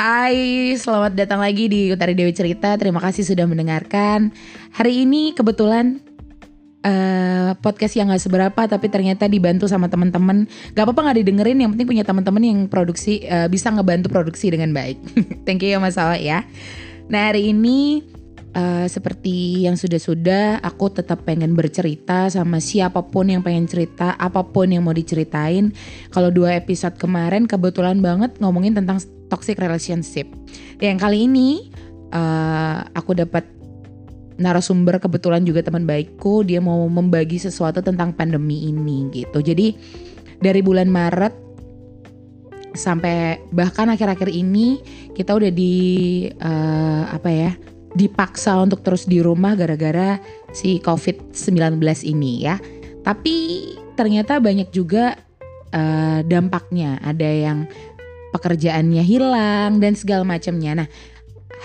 Hai, selamat datang lagi di Utari Dewi Cerita. Terima kasih sudah mendengarkan. Hari ini kebetulan eh podcast yang gak seberapa tapi ternyata dibantu sama teman-teman. Gak apa-apa gak didengerin, yang penting punya teman-teman yang produksi eh, bisa ngebantu produksi dengan baik. Thank you ya Mas Awa ya. Nah hari ini eh, seperti yang sudah-sudah, aku tetap pengen bercerita sama siapa pun yang pengen cerita, apa pun yang mau diceritain. Kalau dua episode kemarin kebetulan banget ngomongin tentang toxic relationship. Yang kali ini eh, aku dapat narasumber kebetulan juga teman baikku dia mau membagi sesuatu tentang pandemi ini gitu. Jadi dari bulan Maret sampai bahkan akhir-akhir ini kita udah di eh, apa ya? Dipaksa untuk terus di rumah gara-gara si COVID-19 ini ya. Tapi ternyata banyak juga eh, dampaknya. Ada yang pekerjaannya hilang dan segala macamnya. Nah,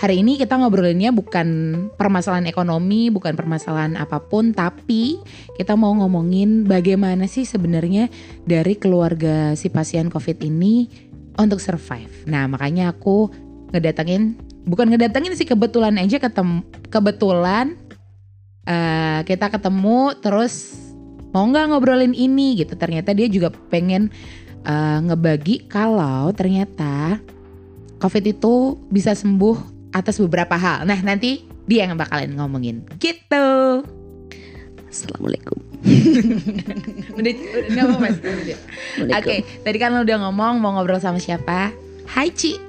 hari ini kita ngobrolinnya bukan permasalahan ekonomi, bukan permasalahan apa pun, tapi kita mau ngomongin bagaimana sih sebenarnya dari keluarga si pasien COVID ini untuk survive. Nah, makanya aku ngedatengin, bukan ngedatengin sih kebetulan aja ketemu, kebetulan eh, kita ketemu terus mau nggak ngobrolin ini gitu. Ternyata dia juga pengen eh, ngebagi kalau ternyata COVID itu bisa sembuh atas beberapa hal. Nah nanti dia yang bakalan ngomongin gitu. Assalamualaikum. Udah, udah apa mas. Oke, Waalaikum. tadi kan lo udah ngomong mau ngobrol sama siapa? Hai Ci.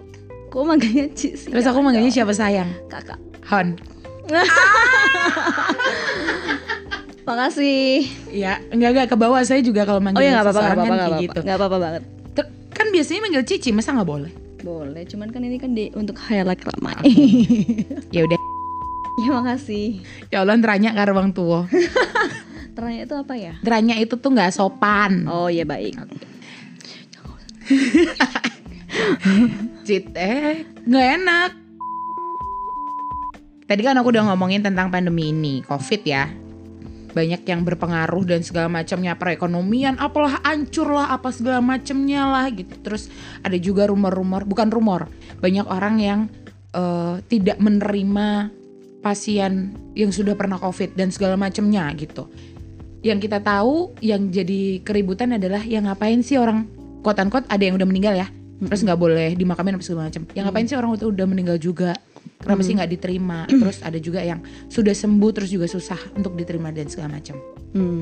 Kok manggilnya Ci sih? Terus aku manggilnya siapa sayang? Kakak. Hon. Makasih. Iya, enggak enggak ke bawah saya juga kalau manggil Oh ya nggak apa-apa, kan kayak apa-apa, gitu. nggak apa-apa banget. Ter- Kan biasanya manggil Cici, masa nggak boleh? Boleh, cuman kan ini kan di untuk highlight ramai. Ya udah. ya makasih. Ya Allah, teranya ke ruang tua. Teranya itu apa ya? Teranya itu tuh nggak sopan. Oh ya baik. Cit, eh nggak enak. Tadi kan aku udah ngomongin tentang pandemi ini, COVID ya. Banyak yang berpengaruh dan segala macamnya perekonomian, apalah hancur lah, apa segala macamnya lah gitu. Terus ada juga rumor-rumor, bukan rumor, banyak orang yang eh, tidak menerima pasien yang sudah pernah COVID dan segala macamnya gitu. Yang kita tahu, yang jadi keributan adalah yang ngapain sih orang unquote ada yang udah meninggal ya, terus nggak boleh dimakamin apa segala macam. Yang ngapain sih orang itu udah meninggal juga? Kenapa sih nggak diterima? Terus ada juga yang sudah sembuh terus juga susah untuk diterima dan segala macam. Hmm,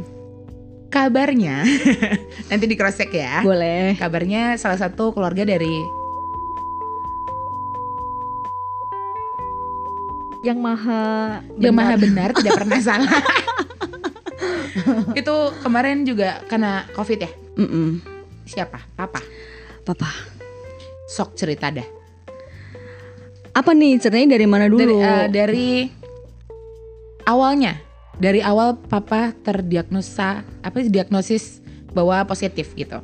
Kabarnya nanti di cross check ya. boleh. Kabarnya salah satu keluarga dari Yang maha yang benar. maha benar tidak pernah salah. itu kemarin juga karena covid ya. Mm-mm. Siapa? Papa. Papa. Sok cerita dah. Apa nih ceritanya dari mana dulu? Dari, eh, dari awalnya, dari awal papa terdiagnosa apa sih diagnosis bahwa positif gitu.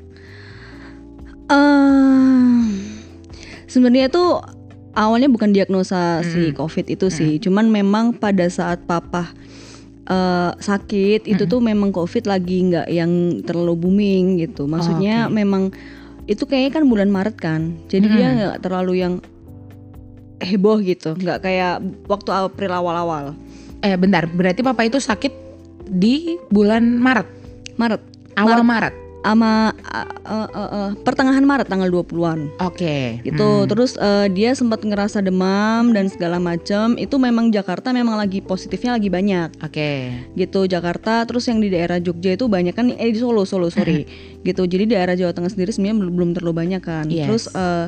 Eh, sebenarnya tuh awalnya bukan diagnosa si Mm. COVID itu sih, cuman memang pada saat papa eh, sakit itu tuh memang COVID lagi nggak yang terlalu booming gitu. Maksudnya Oke. memang itu kayaknya kan bulan Maret kan, jadi dia Mm. nggak terlalu yang heboh gitu, nggak kayak waktu April awal-awal. Eh bentar, berarti papa itu sakit di bulan Maret, Maret, awal Maret. Sama eh, eh, eh, eh, pertengahan Maret tanggal 20-an. Oke. gitu Hmm. terus eh, dia sempat ngerasa demam dan segala macam itu memang Jakarta memang lagi positifnya lagi banyak Oke. gitu Jakarta terus yang di daerah Jogja itu banyak kan eh di Solo Solo sorry gitu jadi daerah Jawa Tengah sendiri sebenarnya belum belum terlalu banyak kan Yes. terus eh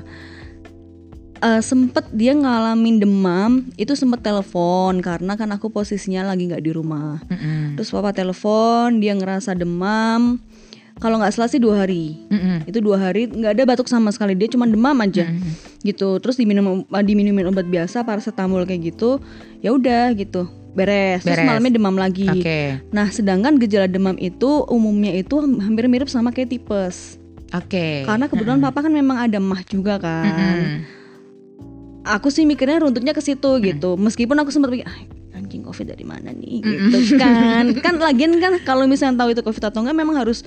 eh, sempet dia ngalamin demam itu sempet telepon karena kan aku posisinya lagi nggak di rumah Mm-mm. terus papa telepon dia ngerasa demam kalau nggak salah sih dua hari. Mm-mm. itu dua hari nggak ada batuk sama sekali. Dia cuma demam aja. Mm-mm. gitu. Terus diminum diminumin obat biasa paracetamol kayak gitu ya udah gitu. Beres, terus Beres. malamnya demam lagi. Oke. nah sedangkan gejala demam itu umumnya itu hampir mirip sama kayak tipes. Oke. karena kebetulan papa kan memang ada mah juga kan. Mm-mm. aku sih mikirnya runtutnya ke situ gitu. Meskipun aku sempat pikir "Ah, anjing covid dari mana nih? Gitu kan. Kan lagian kan kalau misalnya tahu itu covid atau enggak memang harus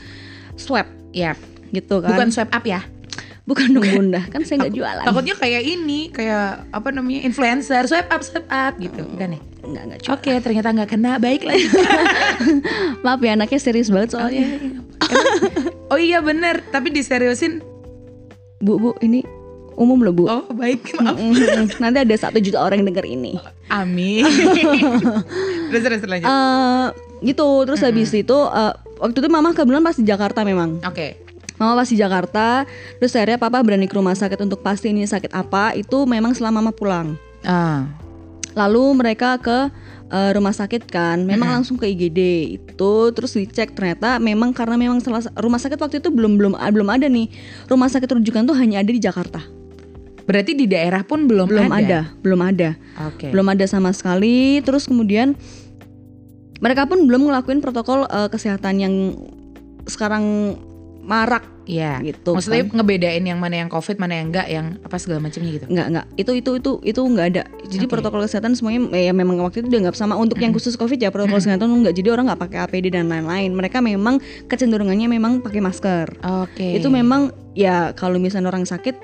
swab Ya, gitu kan bukan swipe up ya. Bukan dong bunda, kan saya nggak jualan. Takutnya kayak ini, kayak apa namanya influencer, swipe up, swipe up gitu, bukan ya? Nggak nggak. Oke, ternyata nggak kena, baik lagi. Maaf ya anaknya serius banget Oh soalnya. iya, iya. Emang- oh iya bener, tapi diseriusin. Bu bu ini umum loh bu. Oh baik, maaf. Nanti ada satu juta orang yang denger ini. Amin. terus terus lanjut. Eh gitu terus habis itu eh, waktu itu mama kebetulan pas di Jakarta memang. Oke. Mama pas di Jakarta, terus akhirnya papa berani ke rumah sakit untuk pasti ini sakit apa. Itu memang setelah mama pulang. Ah. Lalu mereka ke eh, rumah sakit kan, memang langsung ke IGD itu, terus dicek ternyata memang karena memang salah rumah sakit waktu itu belum belum belum ada nih rumah sakit rujukan tuh hanya ada di Jakarta, Berarti di daerah pun belum, belum ada, belum ada, Oke. belum ada sama sekali. Terus kemudian mereka pun belum ngelakuin protokol eh, kesehatan yang sekarang marak Iya. gitu. Maksudnya kan. ngebedain yang mana yang covid, mana yang enggak, yang apa segala macamnya gitu. nggak nggak itu itu itu itu nggak ada jadi Oke. protokol kesehatan semuanya eh, ya memang waktu itu dianggap sama untuk yang khusus covid ya protokol kesehatan nggak jadi orang nggak pakai APD dan lain-lain mereka memang kecenderungannya memang pakai masker Oke. itu memang ya kalau misalnya orang sakit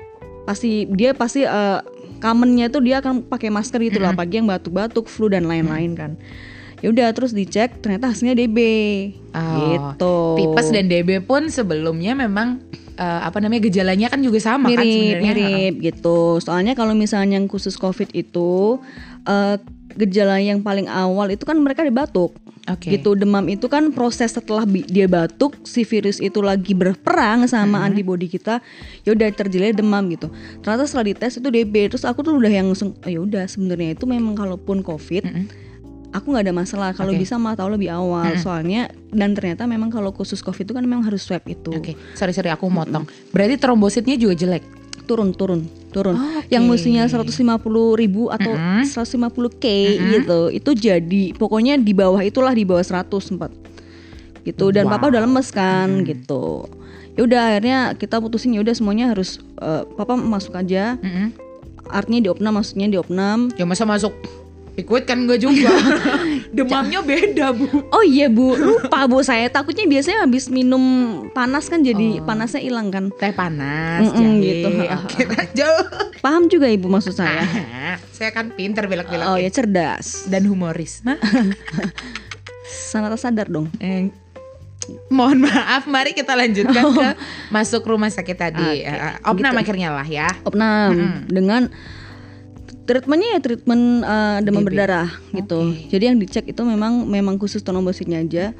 pasti dia pasti eh, commonnya itu dia akan pakai masker gitu loh apalagi yang batuk-batuk flu dan lain-lain kan ya udah terus dicek ternyata hasilnya DB Oh, gitu Tipes dan DB pun sebelumnya memang eh, apa namanya gejalanya kan juga sama kan mirip sebenarnya. mirip gitu soalnya kalau misalnya yang khusus covid itu eh, gejala yang paling awal itu kan mereka dibatuk Oke. gitu demam itu kan proses setelah dia batuk si virus itu lagi berperang sama Mm-hmm. antibodi kita ya udah terjadi demam gitu ternyata setelah dites itu DB terus aku tuh udah yang oh, ya udah sebenarnya itu memang kalaupun covid Mm-mm. Aku nggak ada masalah. Kalau Oke. bisa mah tahu lebih awal. Soalnya dan ternyata memang kalau khusus covid itu kan memang harus swab itu. Oke, sorry sorry aku motong. Berarti trombositnya juga jelek. turun turun turun. Oh, oke. yang mestinya 150 ribu atau Mm-mm. 150 k gitu itu jadi pokoknya di bawah itulah di bawah 100 sempat gitu dan papa udah lemes kan gitu. Ya udah akhirnya kita putusin ya udah semuanya harus eh, papa masuk aja. Mm-mm. artinya di opnam maksudnya di opnam Ya masa masuk ikut kan enggak juga. Demamnya beda, Bu. oh iya bu lupa bu saya takutnya biasanya habis minum panas kan jadi panasnya hilang kan Teh panas, Mm-mm, jahe. gitu. Oke, lanjut. paham juga ibu maksud saya saya kan pinter belak-belak oh ya cerdas dan humoris. Sangat sadar dong eh, mohon maaf, mari kita lanjutkan ke masuk rumah sakit tadi. Oke, Eh, Opnam gitu. akhirnya lah ya. opnam dengan treatmentnya ya treatment uh, demam DB. berdarah gitu. Jadi yang dicek itu memang memang khusus trombositnya aja.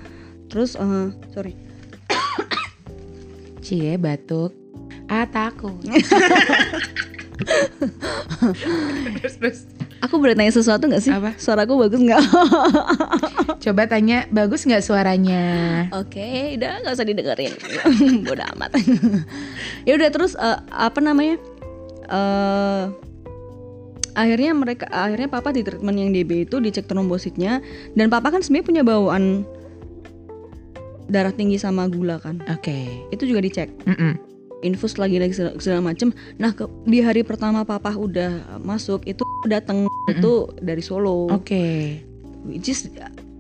Terus uh, sorry. Cie batuk. Ah takut. terus terus. Aku boleh tanya sesuatu nggak sih? Apa? Suaraku bagus nggak? Coba tanya bagus nggak suaranya? Oke, udah nggak usah didengerin. Bodoh amat. ya udah terus uh, apa namanya? Eh akhirnya mereka akhirnya papa di treatment yang DB itu dicek trombositnya dan papa kan sebenarnya punya bawaan darah tinggi sama gula kan. Oke. Itu juga dicek. Mm-mm. infus lagi lagi segala, segala macem. Nah ke- di hari pertama papa udah masuk itu datang itu dari Solo, Oke. which is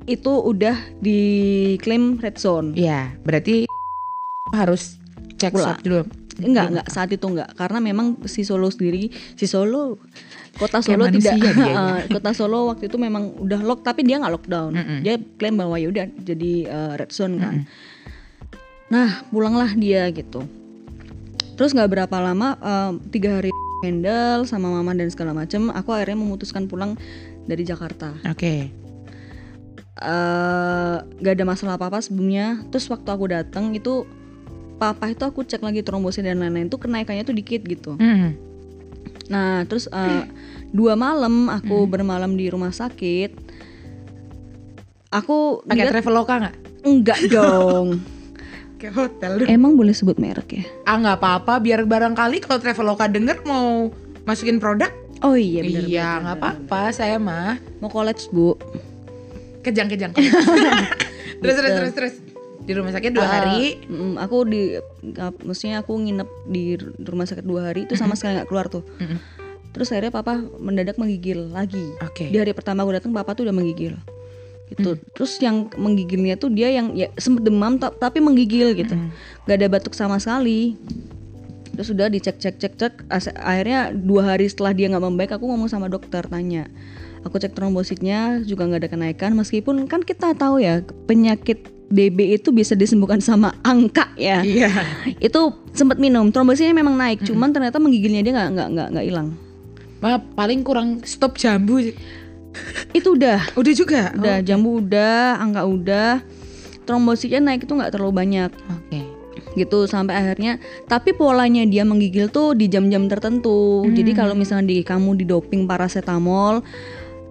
itu udah diklaim red zone. Ya, berarti harus cek swab dulu. Enggak enggak saat itu enggak karena memang si Solo sendiri si Solo kota Kayak Solo tidak dia, ya. eh, kota Solo waktu itu memang udah lock tapi dia nggak lockdown. Mm-mm. Dia klaim bahwa ya udah jadi eh, red zone kan. Nah pulanglah dia gitu. Terus nggak berapa lama eh, tiga hari handle sama mama dan segala macem aku akhirnya memutuskan pulang dari Jakarta Oke. eh gak ada masalah apa apa sebelumnya terus waktu aku datang itu papa itu aku cek lagi trombosit dan lain-lain tuh kenaikannya tuh dikit gitu Mm. Nah terus eh, dua malam aku bermalam di rumah sakit aku Pakai Traveloka nggak? enggak dong Kayak hotel dong. emang boleh sebut merek ya Ah nggak apa-apa, biar barangkali kalau Traveloka denger mau masukin produk. oh iya benar iya, nggak apa-apa, saya mah mau college bu kejang-kejang. terus terus terus terus di rumah sakit dua Ah, hari. mm, aku di maksudnya aku nginep di rumah sakit dua hari itu sama sekali nggak keluar tuh. Terus akhirnya papa mendadak menggigil lagi. Oke. di hari pertama aku datang papa tuh udah menggigil. Gitu. Terus yang menggigilnya tuh dia yang ya sempet demam ta- tapi menggigil gitu. Mm. gak ada batuk sama sekali. Terus sudah dicek cek cek cek akhirnya dua hari setelah dia nggak membaik aku ngomong sama dokter tanya. Aku cek trombositnya juga nggak ada kenaikan meskipun kan kita tahu ya penyakit DB itu bisa disembuhkan sama angka ya. Iya. itu sempat minum trombositnya memang naik cuman ternyata menggigilnya dia nggak nggak nggak nggak hilang. Malah paling kurang stop jambu. itu udah. Udah juga. udah jambu udah angka udah. Trombositnya naik itu nggak terlalu banyak. Oke. gitu sampai akhirnya tapi polanya dia menggigil tuh di jam-jam tertentu. Jadi kalau misalnya di kamu di doping paracetamol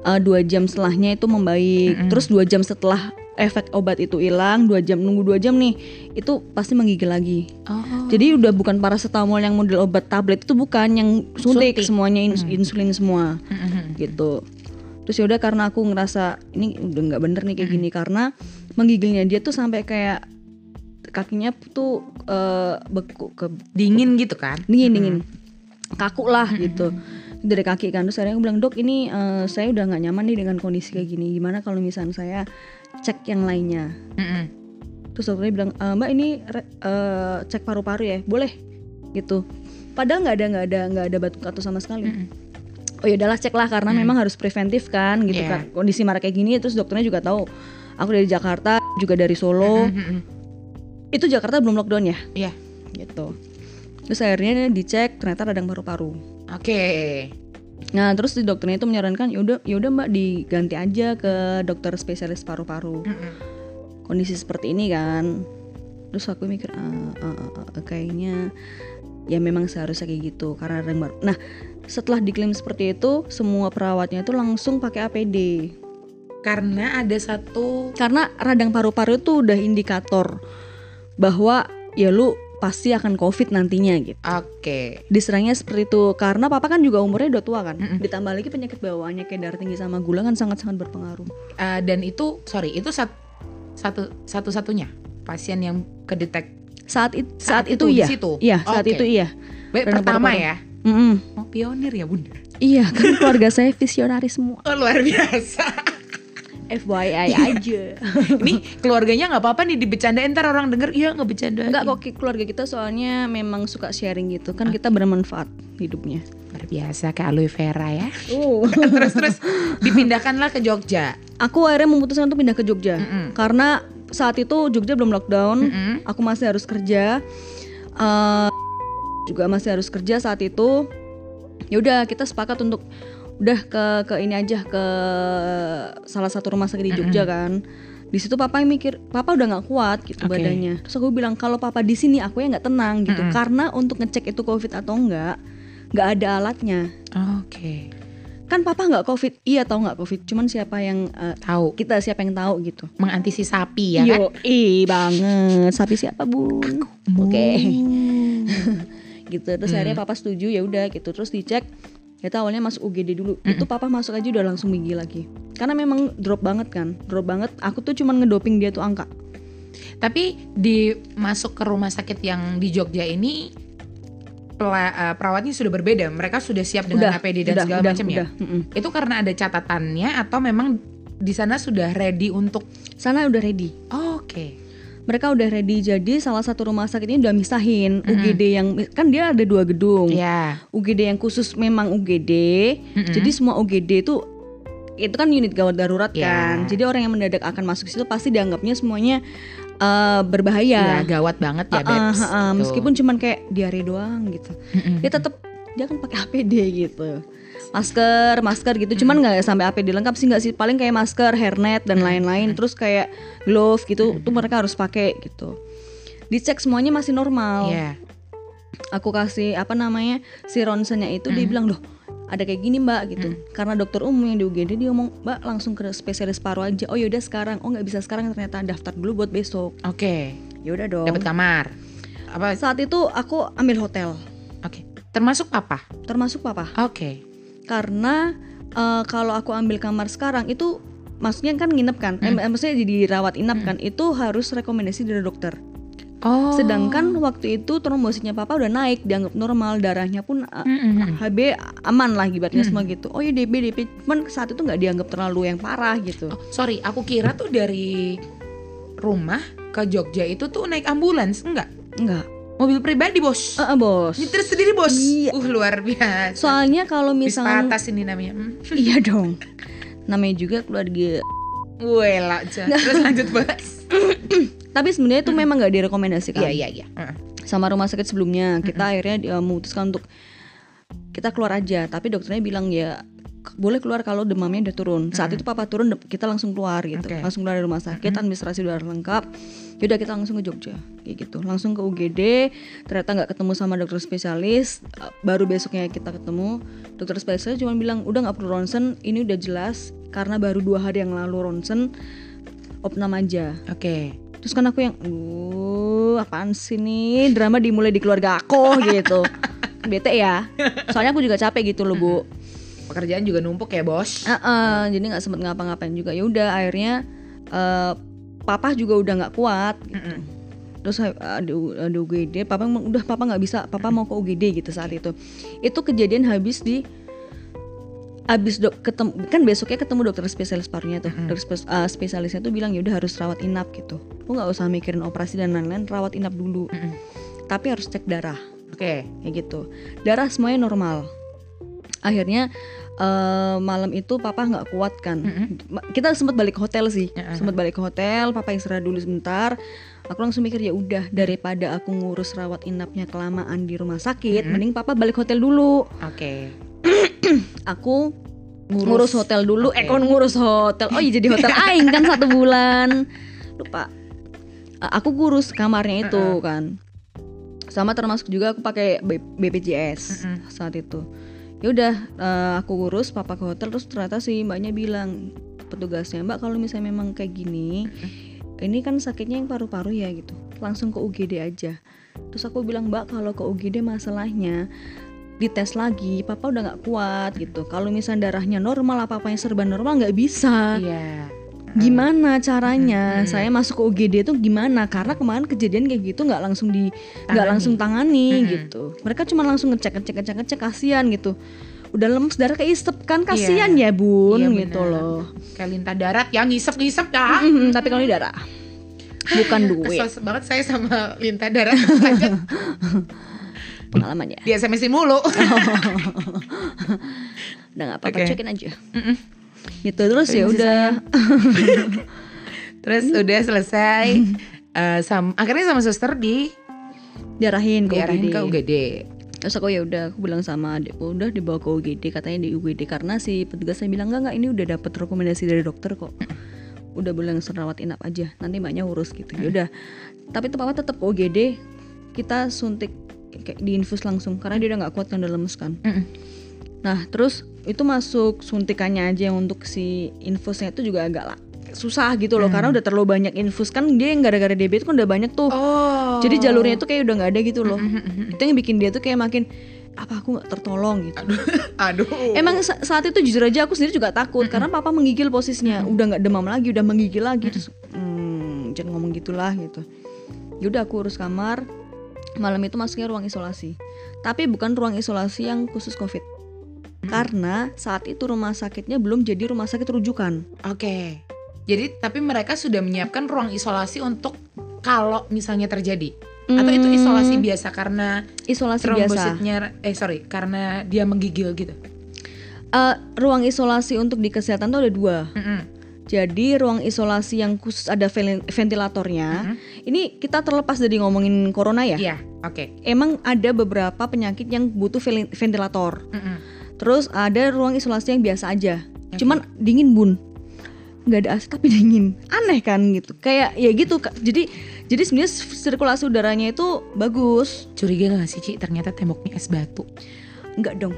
eh, dua jam setelahnya itu membaik. Terus dua jam setelah efek obat itu hilang dua jam nunggu dua jam nih itu pasti menggigil lagi. Oh. jadi udah bukan paracetamol yang model obat tablet itu bukan yang suntik, Suntik. semuanya ins- insulin semua. Mm-mm. gitu. Terus yaudah karena aku ngerasa ini udah nggak bener nih kayak gini karena menggigilnya dia tuh sampai kayak kakinya tuh eh, beku ke Dingin gitu kan? dingin dingin. Kaku lah gitu. Dari kaki kan terus akhirnya aku bilang dok ini eh, saya udah nggak nyaman nih dengan kondisi kayak gini. Gimana kalau misalnya saya cek yang lainnya Mm-mm. terus dokternya bilang "Eh, mbak ini eh, cek paru-paru ya boleh gitu padahal nggak ada nggak ada nggak ada batuk atau sama sekali Mm-mm. oh ya udahlah cek lah karena memang harus preventif kan gitu Iya. kan kondisi marah kayak gini terus dokternya juga tahu aku dari Jakarta juga dari Solo Mm-mm. itu Jakarta belum lockdown ya Iya. gitu terus akhirnya dicek ternyata radang paru-paru Oke. Nah terus di dokternya itu menyarankan yaudah yaudah mbak diganti aja ke dokter spesialis paru-paru. Kondisi seperti ini kan. Terus aku mikir "Ah, ah, ah, ah, kayaknya ya memang seharusnya kayak gitu karena radang paru nah setelah diklaim seperti itu semua perawatnya itu langsung pakai APD Karena ada satu karena radang paru-paru itu udah indikator bahwa ya lu pasti akan covid nantinya gitu Oke. diserangnya seperti itu karena papa kan juga umurnya udah tua kan Mm-mm. ditambah lagi penyakit bawaannya kayak darah tinggi sama gula kan sangat-sangat berpengaruh Eh, dan itu sorry itu sat- satu satu-satunya pasien yang kedetek saat it- Saat saat, itu, itu, di iya situ? iya saat Oke. itu iya Baik, pertama ya. Mm-mm. Oh pionir ya bunda. iya kan keluarga saya visionaris semua Oh, luar biasa. FYI aja Ini keluarganya nggak apa-apa nih dibecandain ntar orang denger iya nggak bercanda. Enggak kok keluarga kita soalnya memang suka sharing gitu kan kita bermanfaat hidupnya Luar biasa kayak aloe vera ya. oh terus terus dipindahkanlah ke Jogja. aku akhirnya memutuskan untuk pindah ke Jogja Mm-mm. karena saat itu Jogja belum lockdown Mm-mm. aku masih harus kerja eh, juga masih harus kerja saat itu ya udah kita sepakat untuk udah ke ke ini aja ke salah satu rumah sakit di Jogja kan di situ papa yang mikir papa udah nggak kuat gitu Oke. badannya terus aku bilang kalau papa di sini aku ya nggak tenang gitu Mm-mm. karena untuk ngecek itu covid atau enggak nggak ada alatnya Oke. kan papa nggak covid iya tahu nggak covid cuman siapa yang eh, Tahu kita siapa yang tahu gitu mengantisipasi sapi ya kan? Yo, ih banget. Sapi siapa bun? Oke. gitu. Terus akhirnya papa setuju ya udah gitu. Terus dicek. Kita awalnya masuk UGD dulu. Itu papa masuk aja udah langsung gigi lagi. Karena memang drop banget kan. Drop banget. Aku tuh cuman ngedoping dia tuh angka. Tapi di masuk ke rumah sakit yang di Jogja ini eh, perawatnya sudah berbeda. Mereka sudah siap dengan Udah, APD dan udah, segala macam ya. udah. Mm-mm. Itu karena ada catatannya atau memang di sana sudah ready untuk Sana udah ready. Oke. Mereka udah ready. Jadi salah satu rumah sakit ini udah misahin UGD yang kan dia ada dua gedung. Ya. UGD yang khusus memang UGD. Mm-mm. Jadi semua UGD itu itu kan unit gawat darurat Ya. kan. Jadi orang yang mendadak akan masuk situ pasti dianggapnya semuanya Ya, berbahaya. gawat banget ya, ah, Bebs. ah, ah. Gitu. meskipun cuman kayak diare doang gitu. Mm-mm. Dia tetap dia kan pakai APD gitu. Masker, masker gitu. Cuman nggak sampai APD lengkap sih nggak sih. Paling kayak masker, hairnet dan lain-lain. Terus kayak glove gitu. Tuh mereka harus pakai gitu. Dicek semuanya masih normal. Iya. aku kasih apa namanya si ronsennya itu dia bilang loh ada kayak gini mbak gitu karena dokter umum yang di UGD dia ngomong mbak langsung ke spesialis paru aja oh yaudah sekarang oh nggak bisa sekarang ternyata daftar dulu buat besok Oke. yaudah dong Dapat kamar. Apa? saat itu aku ambil hotel Oke. Termasuk papa. termasuk papa Oke. Karena eh, kalau aku ambil kamar sekarang itu maksudnya kan nginep kan eh, maksudnya jadi dirawat inap kan itu harus rekomendasi dari dokter Oh. sedangkan waktu itu trombositnya papa udah naik dianggap normal darahnya pun eh, Mm-mm. HB aman lah ibaratnya semua gitu. Oh ya DB DB cuman saat itu nggak dianggap terlalu yang parah gitu. Oh, sorry, aku kira tuh dari rumah ke Jogja itu tuh naik ambulans, enggak? Enggak. Mobil pribadi bos. Eh, eh, bos. Nyetir sendiri bos. Iya. Uh luar biasa. Soalnya kalau misalnya atas ini namanya. Hmm. Iya dong. Namanya juga keluarga. Wela aja. Terus lanjut bos. Tapi sebenarnya itu memang nggak direkomendasikan. Iya iya iya. Heeh. Sama rumah sakit sebelumnya kita akhirnya uh, memutuskan untuk kita keluar aja. Tapi dokternya bilang ya boleh keluar kalau demamnya udah turun. Saat itu papa turun kita langsung keluar gitu. Oke. Langsung keluar dari rumah sakit, administrasi udah lengkap. Yaudah kita langsung ke Jogja kayak gitu. Langsung ke UGD. Ternyata nggak ketemu sama dokter spesialis. Baru besoknya kita ketemu. Dokter spesialis cuma bilang udah nggak perlu ronsen. Ini udah jelas karena baru dua hari yang lalu ronsen opnam aja. Oke. Terus kan aku yang, uh, apaan sih nih drama dimulai di keluarga aku gitu. Bete ya. Soalnya aku juga capek gitu loh bu. Pekerjaan juga numpuk ya bos. Heeh, jadi nggak sempet ngapa-ngapain juga. Ya udah akhirnya eh, papa juga udah nggak kuat. Gitu. Mm-mm. Terus eh, ada, ada UGD, papa udah papa nggak bisa, papa mau ke UGD gitu saat itu. Itu kejadian habis di habis dok ketemu kan besoknya ketemu dokter spesialis parunya tuh dokter spes- eh, spesialisnya tuh bilang ya udah harus rawat inap gitu lu nggak usah mikirin operasi dan lain-lain rawat inap dulu Mm-mm. tapi harus cek darah Oke. kayak gitu darah semuanya normal akhirnya eh, malam itu papa nggak kuat kan. Ma- kita sempat balik ke hotel sih. Heeh. sempat balik ke hotel papa istirahat dulu sebentar. Aku langsung mikir ya udah daripada aku ngurus rawat inapnya kelamaan di rumah sakit mending papa balik hotel dulu. Oke. aku Ngurus. ngurus, hotel dulu. Eh kok ngurus hotel? Oh iya jadi hotel aing kan satu bulan. Lupa aku ngurus kamarnya itu Heeh. kan. Sama termasuk juga aku pakai B- BPJS Mm-mm. saat itu ya udah eh, aku ngurus papa ke hotel terus ternyata si mbaknya bilang petugasnya mbak kalau misalnya memang kayak gini ini kan sakitnya yang paru-paru ya gitu. Langsung ke UGD aja. Terus aku bilang mbak kalau ke UGD masalahnya dites lagi papa udah nggak kuat gitu. Kalau misalnya darahnya normal apa apa yang serba normal nggak bisa. Iya. Gimana caranya? Mm-mm. saya masuk ke UGD itu gimana? Karena kemarin kejadian kayak gitu nggak langsung di nggak langsung tangani Mm-mm. gitu. Mereka cuma langsung ngecek ngecek ngecek ngecek kasihan gitu. Udah lemes darah keisep kan? Kasihan ya bun Iya, gitu loh. Kayak lintah darat yang ngisep-ngisep dah. Mm-mm, tapi kalau ini darah. Bukan duit. Kesel banget saya sama lintah darat. Pengalamannya Di SMS-in mulu. udah nggak apa-apa Oke. cekin aja. Mm-mm. Gitu terus ya udah Terus udah selesai. eh, sam- akhirnya sama suster di diarahin ke diarahin UGD. ke UGD. Terus aku ya udah aku bilang sama adikku udah dibawa ke UGD katanya di UGD karena si petugasnya bilang enggak enggak ini udah dapet rekomendasi dari dokter kok. Udah boleh langsung rawat inap aja. Nanti mbaknya urus gitu. Ya udah. Tapi tuh papa tetap ke UGD. Kita suntik kayak diinfus langsung karena dia udah nggak kuat kan udah lemes kan. Nah, terus itu masuk suntikannya aja yang untuk si infusnya itu juga agak lah susah gitu loh karena udah terlalu banyak infus kan dia yang gara-gara diabetes kan udah banyak tuh. Oh. Jadi jalurnya itu kayak udah nggak ada gitu loh. Mm-mm. Itu yang bikin dia tuh kayak makin apa aku nggak tertolong gitu. Aduh. Emang sa- saat itu jujur aja aku sendiri juga takut karena papa menggigil posisinya, udah nggak demam lagi, udah menggigil lagi terus hmm, jangan ngomong gitulah gitu. Yaudah aku urus kamar. Malam itu masuknya ruang isolasi. Tapi bukan ruang isolasi yang khusus Covid. Karena saat itu rumah sakitnya belum jadi rumah sakit rujukan. Oke. Jadi tapi mereka sudah menyiapkan ruang isolasi untuk kalau misalnya terjadi. Atau itu isolasi biasa karena Isolasi biasa. trombositnya eh sorry karena dia menggigil gitu. Eh, ruang isolasi untuk di kesehatan tuh ada dua. Mm-mm. Jadi ruang isolasi yang khusus ada ventilatornya. Mhm. Ini kita terlepas dari ngomongin corona ya. Iya, oke. Emang ada beberapa penyakit yang butuh ventilator. Mm-mm. Terus ada ruang isolasi yang biasa aja. Oke. Cuman dingin bun. nggak ada AC tapi dingin. Aneh kan gitu. Kayak ya gitu. Kak. Jadi jadi sebenarnya sirkulasi udaranya itu bagus. Curiga gak sih Ci ternyata temboknya es batu? Enggak dong.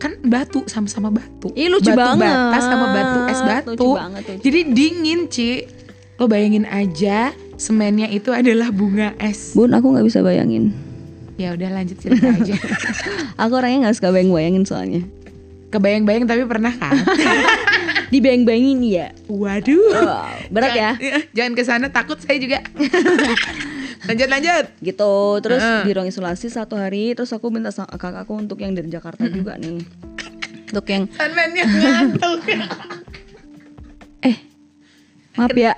Kan batu sama-sama batu. Ih lucu batu banget. bata sama batu es batu. Lucu banget lucu. Jadi dingin Ci. Lo bayangin aja semennya itu adalah bunga es. Bun aku nggak bisa bayangin. Ya udah lanjut cerita aja. Aku orangnya nggak suka bayang-bayangin soalnya. Kebayang-bayang tapi pernah kan? Dibayang-bayangin ya. Waduh. Wow, berat ya. Jangan, jangan ke sana takut saya juga. lanjut lanjut. gitu terus Heeh. di ruang isolasi satu hari terus aku minta sama kakakku untuk yang dari Jakarta juga nih untuk yang ngantuk. eh maaf ya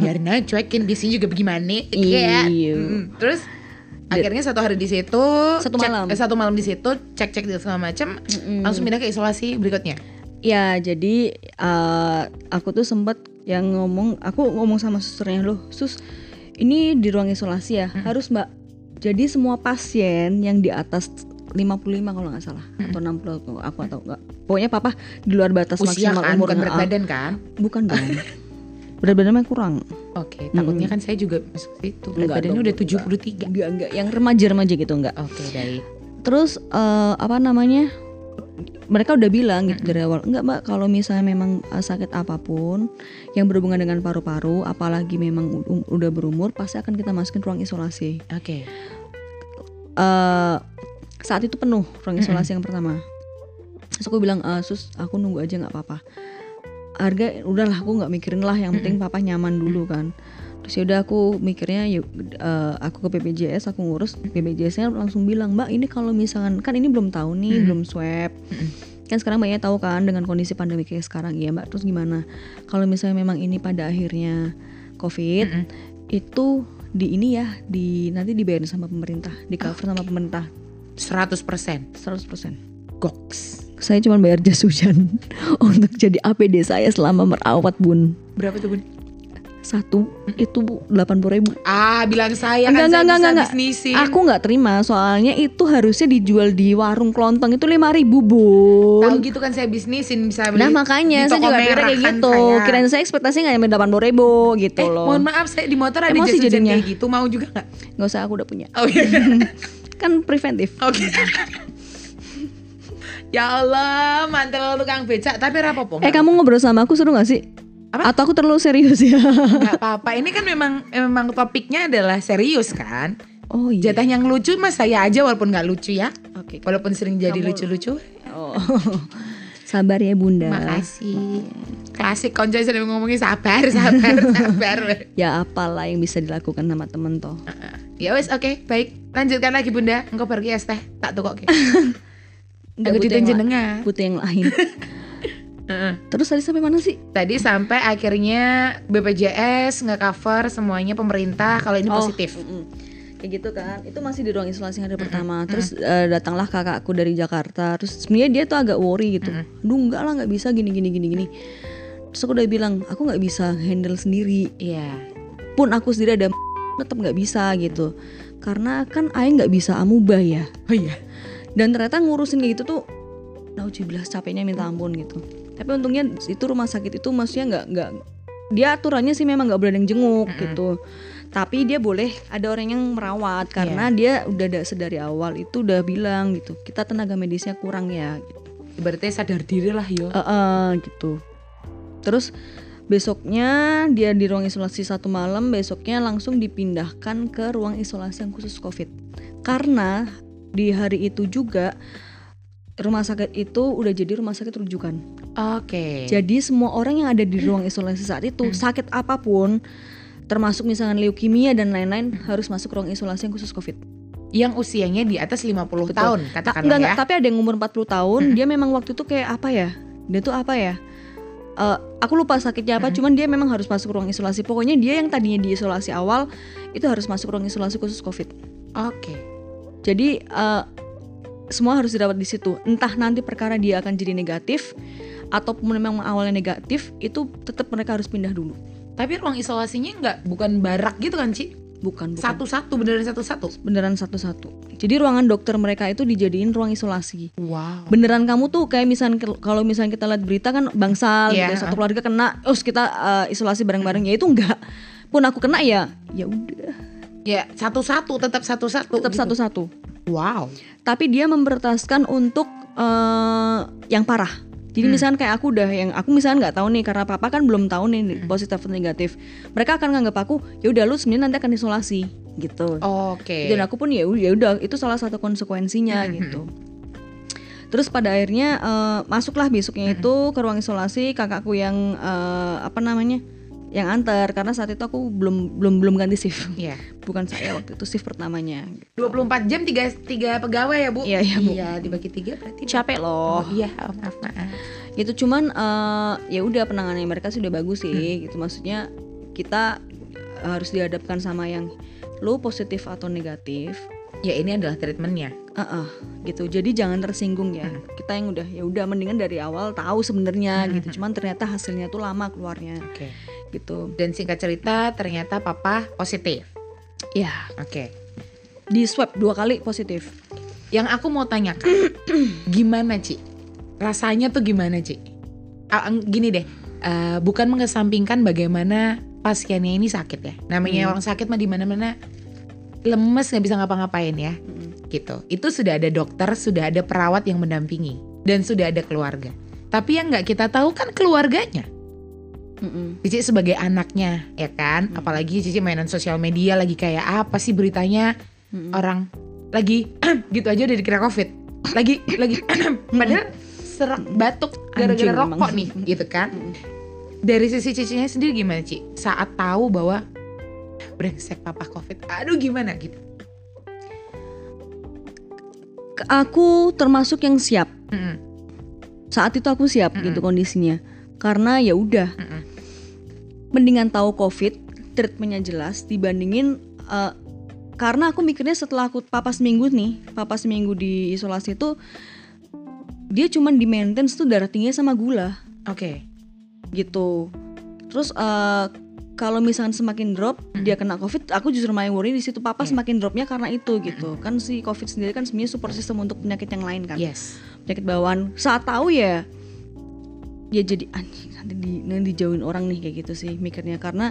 Biarin aja cuekin di sini juga bagaimana. Iya. Mm, Terus Akhirnya satu hari di situ, Satu cek- malam. eh, satu malam di situ, cek cek segala macam, Mm-mm. langsung pindah ke isolasi berikutnya. Ya, jadi eh, aku tuh sempet yang ngomong, aku ngomong sama susternya loh, sus, ini di ruang isolasi ya, harus mbak. Jadi semua pasien yang di atas 55 kalau nggak salah atau 60 aku, atau enggak. Pokoknya papa di luar batas Usia maksimal kan, umur bukan berat badan kan? Bukan dong. berat badannya kurang. Oke, takutnya kan saya juga masuk situ. Berat Enggak badannya dong, udah enggak. 73. Enggak enggak yang remaja-remaja gitu enggak. Oke, baik. Terus eh, apa namanya? Mereka udah bilang gitu dari awal, enggak mbak kalau misalnya memang eh, sakit apa pun yang berhubungan dengan paru-paru, apalagi memang udah berumur, pasti akan kita masukin ruang isolasi. Oke. eh saat itu penuh ruang isolasi yang pertama. Terus aku bilang, "Eh, sus, aku nunggu aja nggak apa-apa. Harga udahlah aku nggak mikirin lah, yang penting papa nyaman dulu kan. Terus yaudah aku mikirnya yuk eh, aku ke BPJS aku ngurus BPJS-nya langsung bilang mbak ini kalau misalkan kan ini belum tahu nih belum swab. Kan sekarang mbaknya tahu kan dengan kondisi pandemi kayak sekarang ya mbak terus gimana? Kalau misalnya memang ini pada akhirnya covid itu di ini ya di nanti dibayarin sama pemerintah di cover sama pemerintah. 100%. 100% Goks. Saya cuma bayar jas hujan untuk jadi APD saya selama merawat bun Berapa tuh, Bun? satu itu delapan puluh ribu Ah, bilang saya Enggak, kan saya enggak, bisa enggak, enggak. bisnisin. aku nggak terima soalnya itu harusnya dijual di warung kelontong itu lima ribu Tahu bun gitu kan saya bisnisin bisa beli nah makanya di saya juga merah kayak kan gitu saya. kirain saya ekspektasi nggak nyampe delapan puluh ribu gitu Eh, loh mohon maaf saya di motor ada Emosi jas kayak gitu, mau juga nggak? nggak usah aku udah punya Oh iya. kan preventif Oke. Ya Allah, mantel tukang becak tapi rapopo. eh kamu ngobrol sama aku seru gak sih Apa? atau aku terlalu serius ya nggak apa-apa. Ini kan memang memang topiknya adalah serius kan. oh iya Jatah yang lucu mas saya aja walaupun nggak lucu ya. oke Walaupun sering jadi Kamu- lucu-lucu. oh sabar ya bunda Makasih. Klasik konco sering ngomongin sabar, sabar, sabar. ya apalah yang bisa dilakukan sama temen toh ya wes oke, baik. Lanjutkan lagi Bunda. Engkau pergi es teh, tak tukok. Nggak Butuh yang, la- jenengan. butuh yang lain. Terus tadi sampai mana sih? Tadi sampai akhirnya BPJS nge-cover semuanya pemerintah kalau ini Oh, positif. mm-mm. kayak gitu kan. Itu masih di ruang isolasi hari pertama. Terus eh, datanglah kakakku dari Jakarta. Terus sebenarnya dia tuh agak worry gitu. Aduh enggak lah nggak bisa gini gini gini gini. Terus aku udah bilang aku nggak bisa handle sendiri. Iya. pun aku sendiri ada tetap nggak bisa gitu. Karena kan Aing nggak bisa amuba ya. Oh iya. Dan ternyata ngurusin kayak gitu tuh nauzubillah capeknya minta ampun gitu. Tapi untungnya itu rumah sakit itu maksudnya nggak nggak dia aturannya sih memang nggak boleh ada yang jenguk gitu. Tapi dia boleh ada orang yang merawat karena dia udah ada sedari awal itu udah bilang gitu kita tenaga medisnya kurang ya gitu. Ibaratnya sadar diri lah yo. Eh, eh, gitu. Terus besoknya dia di ruang isolasi satu malam besoknya langsung dipindahkan ke ruang isolasi yang khusus covid. Karena di hari itu juga rumah sakit itu udah jadi rumah sakit rujukan Oke. jadi semua orang yang ada di ruang isolasi saat itu sakit apa pun termasuk misalnya leukemia dan lain-lain harus masuk ruang isolasi yang khusus covid Yang usianya di atas 50 Betul. tahun Ta- katakanlah enggak, ya. enggak, tapi ada yang umur 40 tahun, dia memang waktu itu kayak apa ya? Dia tuh apa ya? Eh, aku lupa sakitnya apa, cuman dia memang harus masuk ruang isolasi. Pokoknya dia yang tadinya di isolasi awal itu harus masuk ruang isolasi khusus COVID. Oke. Jadi eh, semua harus dirawat di situ. Entah nanti perkara dia akan jadi negatif ataupun memang awalnya negatif, itu tetap mereka harus pindah dulu. Tapi ruang isolasinya nggak bukan barak gitu kan, Ci? Bukan, bukan. Satu-satu beneran satu-satu. beneran satu-satu. Jadi ruangan dokter mereka itu dijadiin ruang isolasi. Wow. beneran kamu tuh kayak misalnya kalau misalnya kita lihat berita kan bangsal Iya, gitu satu keluarga kena terus kita uh, isolasi bareng-bareng ya itu enggak pun aku kena ya ya udah Ya, satu-satu tetap satu-satu. tetap gitu. satu-satu Wow. tapi dia memprioritaskan untuk uh, yang parah jadi misalnya kayak aku udah yang aku misalnya nggak tahu nih karena papa kan belum tahu nih positif atau negatif mereka akan nganggap aku ya udah lu sebenarnya nanti akan isolasi gitu Oke. dan aku pun ya ya udah itu salah satu konsekuensinya gitu terus pada akhirnya eh, masuklah besoknya itu ke ruang isolasi kakakku yang eh, apa namanya yang antar karena saat itu aku belum belum belum ganti shift Iya. bukan saya waktu itu shift pertamanya 24 jam tiga, tiga pegawai ya, Bu? Iya, iya, Bu. Iya, dibagi tiga berarti. capek Oh, loh iya, maaf, maaf. itu cuman eh, ya udah penanganannya mereka sudah bagus sih gitu maksudnya kita harus dihadapkan sama yang lu positif atau negatif ya ini adalah treatmentnya Uh-uh, gitu. Jadi jangan tersinggung ya. Hmm. Kita yang udah ya udah mendingan dari awal tahu sebenarnya Hmm. gitu. Cuman ternyata hasilnya tuh lama keluarnya gitu. dan singkat cerita ternyata papa positif Ya, oke di swab dua kali positif. yang aku mau tanyakan gimana Ci rasanya tuh gimana Ci gini deh eh, bukan mengesampingkan bagaimana pasiennya ini sakit ya namanya Hmm. orang sakit mah di mana-mana lemes nggak bisa ngapa-ngapain ya Mm-mm. gitu. Itu sudah ada dokter, sudah ada perawat yang mendampingi dan sudah ada keluarga. Tapi yang nggak kita tahu kan keluarganya. Mm-mm. Cici sebagai anaknya, ya kan? Hmm. Apalagi Cici mainan sosial media lagi kayak apa sih beritanya Mm-mm. orang lagi gitu aja udah dikira covid. Lagi lagi padahal serak batuk gara-gara Anjing rokok emang. nih, gitu kan? Dari sisi Cicinya sendiri gimana Ci? Saat tahu bahwa brengsek papa covid, aduh gimana gitu? Aku termasuk yang siap. Mm-mm, Saat itu aku siap Mm-mm. gitu kondisinya. Karena ya udah. Mendingan tahu COVID, treatmentnya jelas dibandingin eh, karena aku mikirnya setelah aku papa seminggu nih, papa seminggu di isolasi itu dia cuman di maintenance tuh darah tinggi sama gula Oke. gitu. Terus eh, kalau misalkan semakin drop Mm. dia kena covid, aku justru main worry di situ papa Iya. semakin dropnya karena itu gitu. Kan si covid sendiri kan sebenarnya support system untuk penyakit yang lain kan, Yes. penyakit bawaan. Saat tahu ya, ya jadi anjing nanti di nanti dijauhin orang nih kayak gitu sih mikirnya. Karena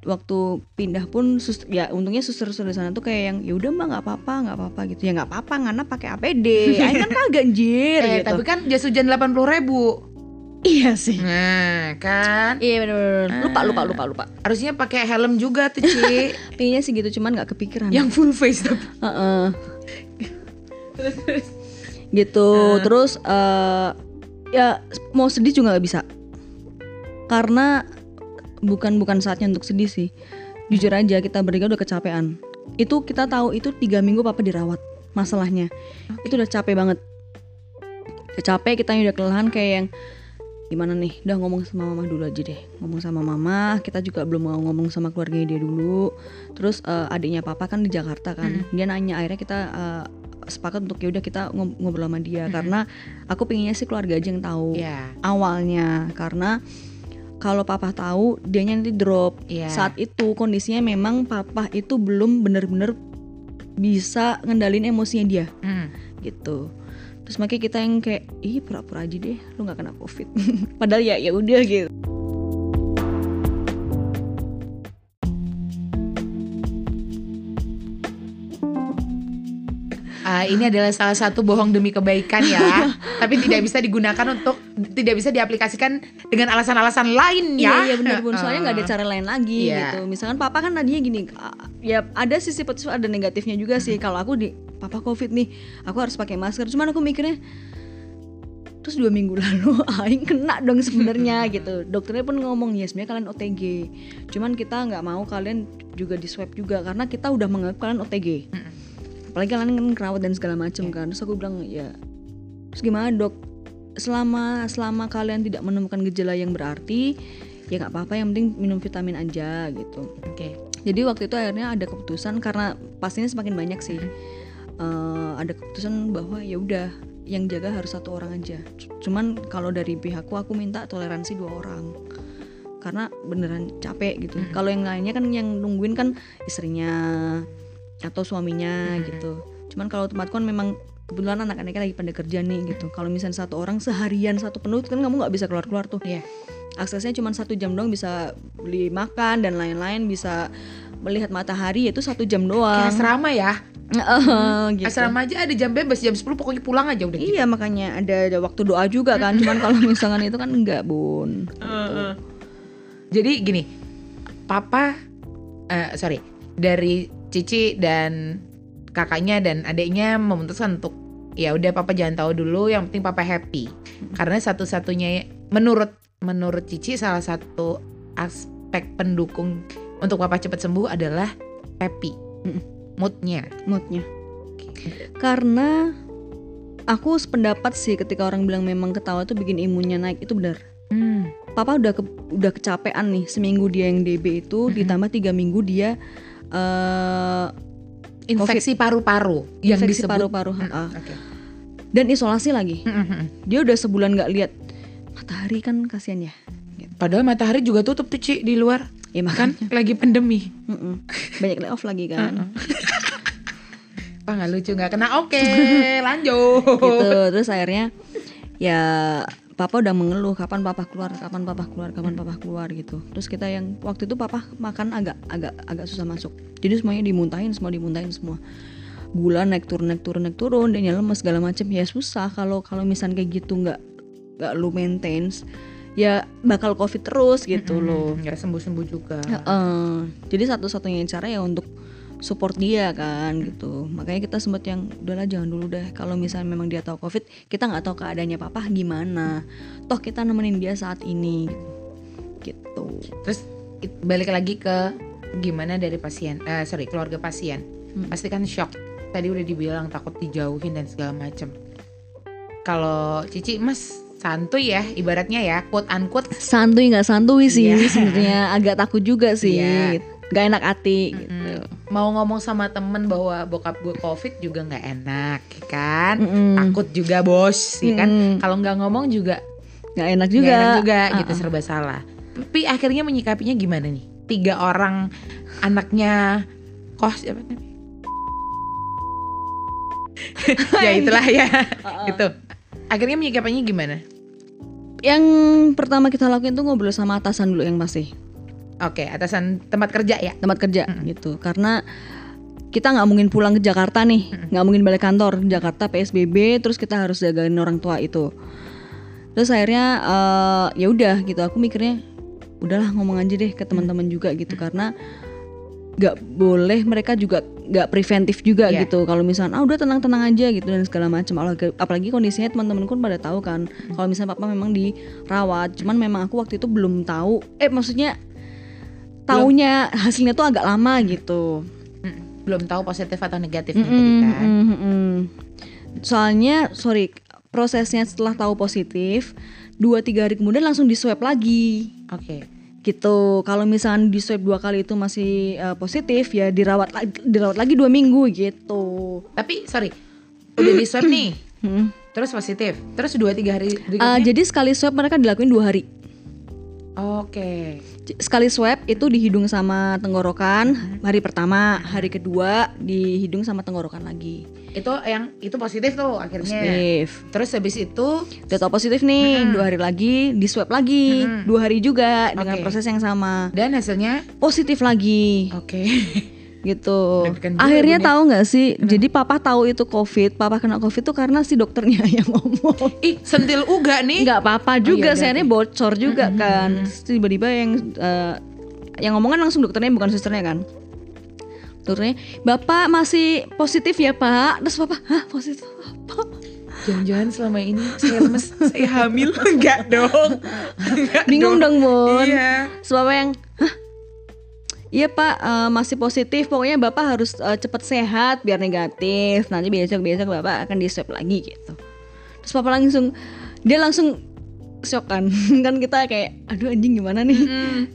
waktu pindah pun sus, ya untungnya suster-suster di sana tuh kayak yang ya udah mbak nggak apa-apa nggak apa-apa gitu. Ya nggak apa-apa ngana pakai APD Aing kan kagak anjir Eh, gitu. tapi kan jas hujan 80 ribu. iya sih. Nah, kan? Iya bener-bener. Lupa lupa lupa lupa. Harusnya pakai helm juga tuh, Ci. Pinginnya sih gitu cuman nggak kepikiran. Yang full face tapi. Heeh. gitu terus eh, ya mau sedih juga nggak bisa. Karena bukan bukan saatnya untuk sedih sih. Jujur aja kita bertiga udah kecapean. Itu kita tahu itu tiga minggu papa dirawat masalahnya. Itu udah capek banget. Udah capek kita udah kelelahan kayak yang gimana nih? Udah ngomong sama mama dulu aja deh. Ngomong sama mama kita juga belum mau ngomong sama keluarganya dia dulu. Terus eh, adiknya papa kan di Jakarta kan. Dia nanya akhirnya kita eh, sepakat untuk ya udah kita ngob- ngobrol sama dia. Karena aku pinginnya sih keluarga aja yang tahu Iya. awalnya. Karena kalau papa tahu dia nanti drop. Iya. saat itu kondisinya memang papa itu belum bener-bener bisa ngendalin emosinya dia. Hmm. gitu. Terus makanya kita yang kayak ih pura-pura aja deh lu nggak kena covid. Padahal ya ya udah gitu Ini adalah salah satu bohong demi kebaikan ya, tapi tidak bisa digunakan untuk tidak bisa diaplikasikan dengan alasan-alasan lain ya. Iya, iya benar bun. Soalnya nggak ada cara lain lagi Iya. gitu. Misalkan papa kan tadinya gini, ya ada sisi positif ada negatifnya juga sih. Kalau aku di papa covid nih, aku harus pakai masker. Cuman aku mikirnya terus dua minggu lalu aing kena dong sebenarnya gitu. Dokternya pun ngomong ya sebenarnya kalian OTG. Cuman kita nggak mau kalian juga di swab juga karena kita udah menganggap kalian OTG. Mm-mm. Apalagi kalian kan kerawat dan segala macem kan. Terus aku bilang ya terus gimana dok? Selama selama kalian tidak menemukan gejala yang berarti ya nggak apa-apa yang penting minum vitamin aja gitu. Oke. Jadi waktu itu akhirnya ada keputusan karena pastinya semakin banyak sih. Eh, ada keputusan bahwa ya udah yang jaga harus satu orang aja. C- Cuman kalau dari pihakku aku minta toleransi dua orang. Karena beneran capek gitu. Mhm. Kalau yang lainnya kan yang nungguin kan istrinya atau suaminya Mhm. gitu. Cuman kalau tempatku kan memang kebetulan anak-anaknya lagi pada kerja nih gitu. Kalau misalnya satu orang seharian satu penuh kan kamu nggak bisa keluar-keluar tuh Iya. aksesnya cuma satu jam doang bisa beli makan dan lain-lain bisa melihat matahari itu satu jam Kayak doang asrama ya. Heeh, gitu. Asrama aja ada jam bebas jam 10 pokoknya pulang aja udah gitu. iya makanya ada, ada waktu doa juga kan cuman kalau misalkan itu kan enggak bun Heeh. Jadi gini, papa eh, sorry dari Cici dan kakaknya dan adiknya memutuskan untuk ya udah papa jangan tahu dulu yang penting papa happy. Karena satu-satunya menurut menurut Cici salah satu aspek pendukung untuk papa cepat sembuh adalah happy. Moodnya. Moodnya. Karena aku sependapat sih ketika orang bilang memang ketawa tuh bikin imunnya naik itu benar. Hmm. papa udah ke, udah kecapean nih seminggu dia yang DB itu Mhm. ditambah tiga minggu dia eh infeksi paru-paru yang Infeksi disebut paru-paru, Mm, ha-ha. oke. dan isolasi lagi Mm, mm, mm. dia udah sebulan nggak lihat matahari kan kasihan ya gitu. Padahal matahari juga tutup tuh Ci di luar. ya Kan makan lagi pandemi. banyak layoff lagi kan Wah nggak lucu nggak kena. Oke, lanjut. gitu terus akhirnya ya papa udah mengeluh kapan papa keluar? Kapan papa keluar? Kapan papa keluar? gitu. Terus kita yang waktu itu papa makan agak agak agak susah masuk. Jadi semuanya dimuntahin semua dimuntahin semua. Gula naik turun naik turun naik turun dan lemes segala macam ya susah kalau kalau misalnya kayak gitu nggak nggak lu maintain ya bakal covid terus gitu loh. Nggak sembuh-sembuh juga. Heeh. jadi satu-satunya cara ya untuk support dia kan gitu makanya kita sempet yang udahlah jangan dulu deh kalau misalnya memang dia tahu covid kita nggak tahu keadaannya papa gimana toh kita nemenin dia saat ini gitu Terus balik lagi ke gimana dari pasien, eh, sorry keluarga pasien. Hmm. Pasti kan shock. Tadi udah dibilang takut dijauhin dan segala macem. Kalau Cici Mas santuy ya, ibaratnya ya, quote unquote. santuy nggak santuy sih Iya. sebenarnya agak takut juga sih gitu. nggak enak hati gitu Mm, Mau ngomong sama temen bahwa bokap gue covid juga nggak enak, ya kan? Mm-mm. Takut juga bos, ya kan? Kalau nggak ngomong juga nggak enak juga enak juga, Ah, gitu serba salah. Tapi akhirnya menyikapinya gimana nih? Tiga orang anaknya kos siapa namanya? ya itulah ya, itu. Akhirnya menyikapinya gimana? yang pertama kita lakuin tuh ngobrol sama atasan dulu yang pasti Oke, atasan tempat kerja ya. tempat kerja gitu. Karena kita nggak mungkin pulang ke Jakarta nih. Nggak mungkin balik kantor. Jakarta PSBB terus kita harus jagain orang tua itu. Terus akhirnya eh, ya udah gitu. Aku mikirnya udahlah ngomong aja deh ke teman-teman juga gitu. Karena nggak boleh mereka juga nggak preventif juga Iya. gitu. Kalau misalnya ah udah tenang-tenang aja gitu dan segala macam apalagi, apalagi kondisinya teman-temanku pada tahu kan. Kalau misalnya papa memang dirawat cuman memang aku waktu itu belum tahu. Eh maksudnya taunya hasilnya tuh agak lama gitu Mm, Belum tahu positif atau negatif Mm-mm, tadi kan. mm-mm. soalnya sorry prosesnya setelah tahu positif dua tiga hari kemudian langsung di swab lagi Oke. gitu kalau misalnya di swab dua kali itu masih eh, positif ya dirawat lagi dirawat lagi dua minggu gitu Tapi sorry, udah di swab nih, Hmm. terus positif, terus dua tiga hari berikutnya. jadi sekali swab mereka dilakuin dua hari Oke. J- sekali swab itu di hidung sama tenggorokan hari pertama hari kedua di hidung sama tenggorokan lagi. Itu yang itu positif tuh akhirnya. positif. Terus habis itu? Udah tau positif nih dua hari lagi di swab lagi dua hari juga dengan Oke. proses yang sama. Dan hasilnya? Positif lagi. Oke. gitu. Juga akhirnya ya. tahu nggak sih? Jadi papa tahu itu covid papa kena covid tuh karena si dokternya yang ngomong. Ih, sentil uga nih. nggak apa-apa iya, juga sih udah, akhirnya bocor juga kan. Terus tiba-tiba yang eh, yang ngomongan langsung dokternya bukan susternya kan? Dokternya bapak masih positif ya pak? Terus papa hah positif apa? Jangan-jangan selama ini saya lemes, saya hamil. Enggak dong. Enggak bingung dong bun. Iya. Bapak yang hah Iya pak. Eh, masih positif. Pokoknya bapak harus eh, cepat sehat biar negatif. Nanti besok besok bapak akan di swab lagi gitu. Terus papa langsung dia langsung shock kan. Kan kita kayak aduh anjing gimana nih?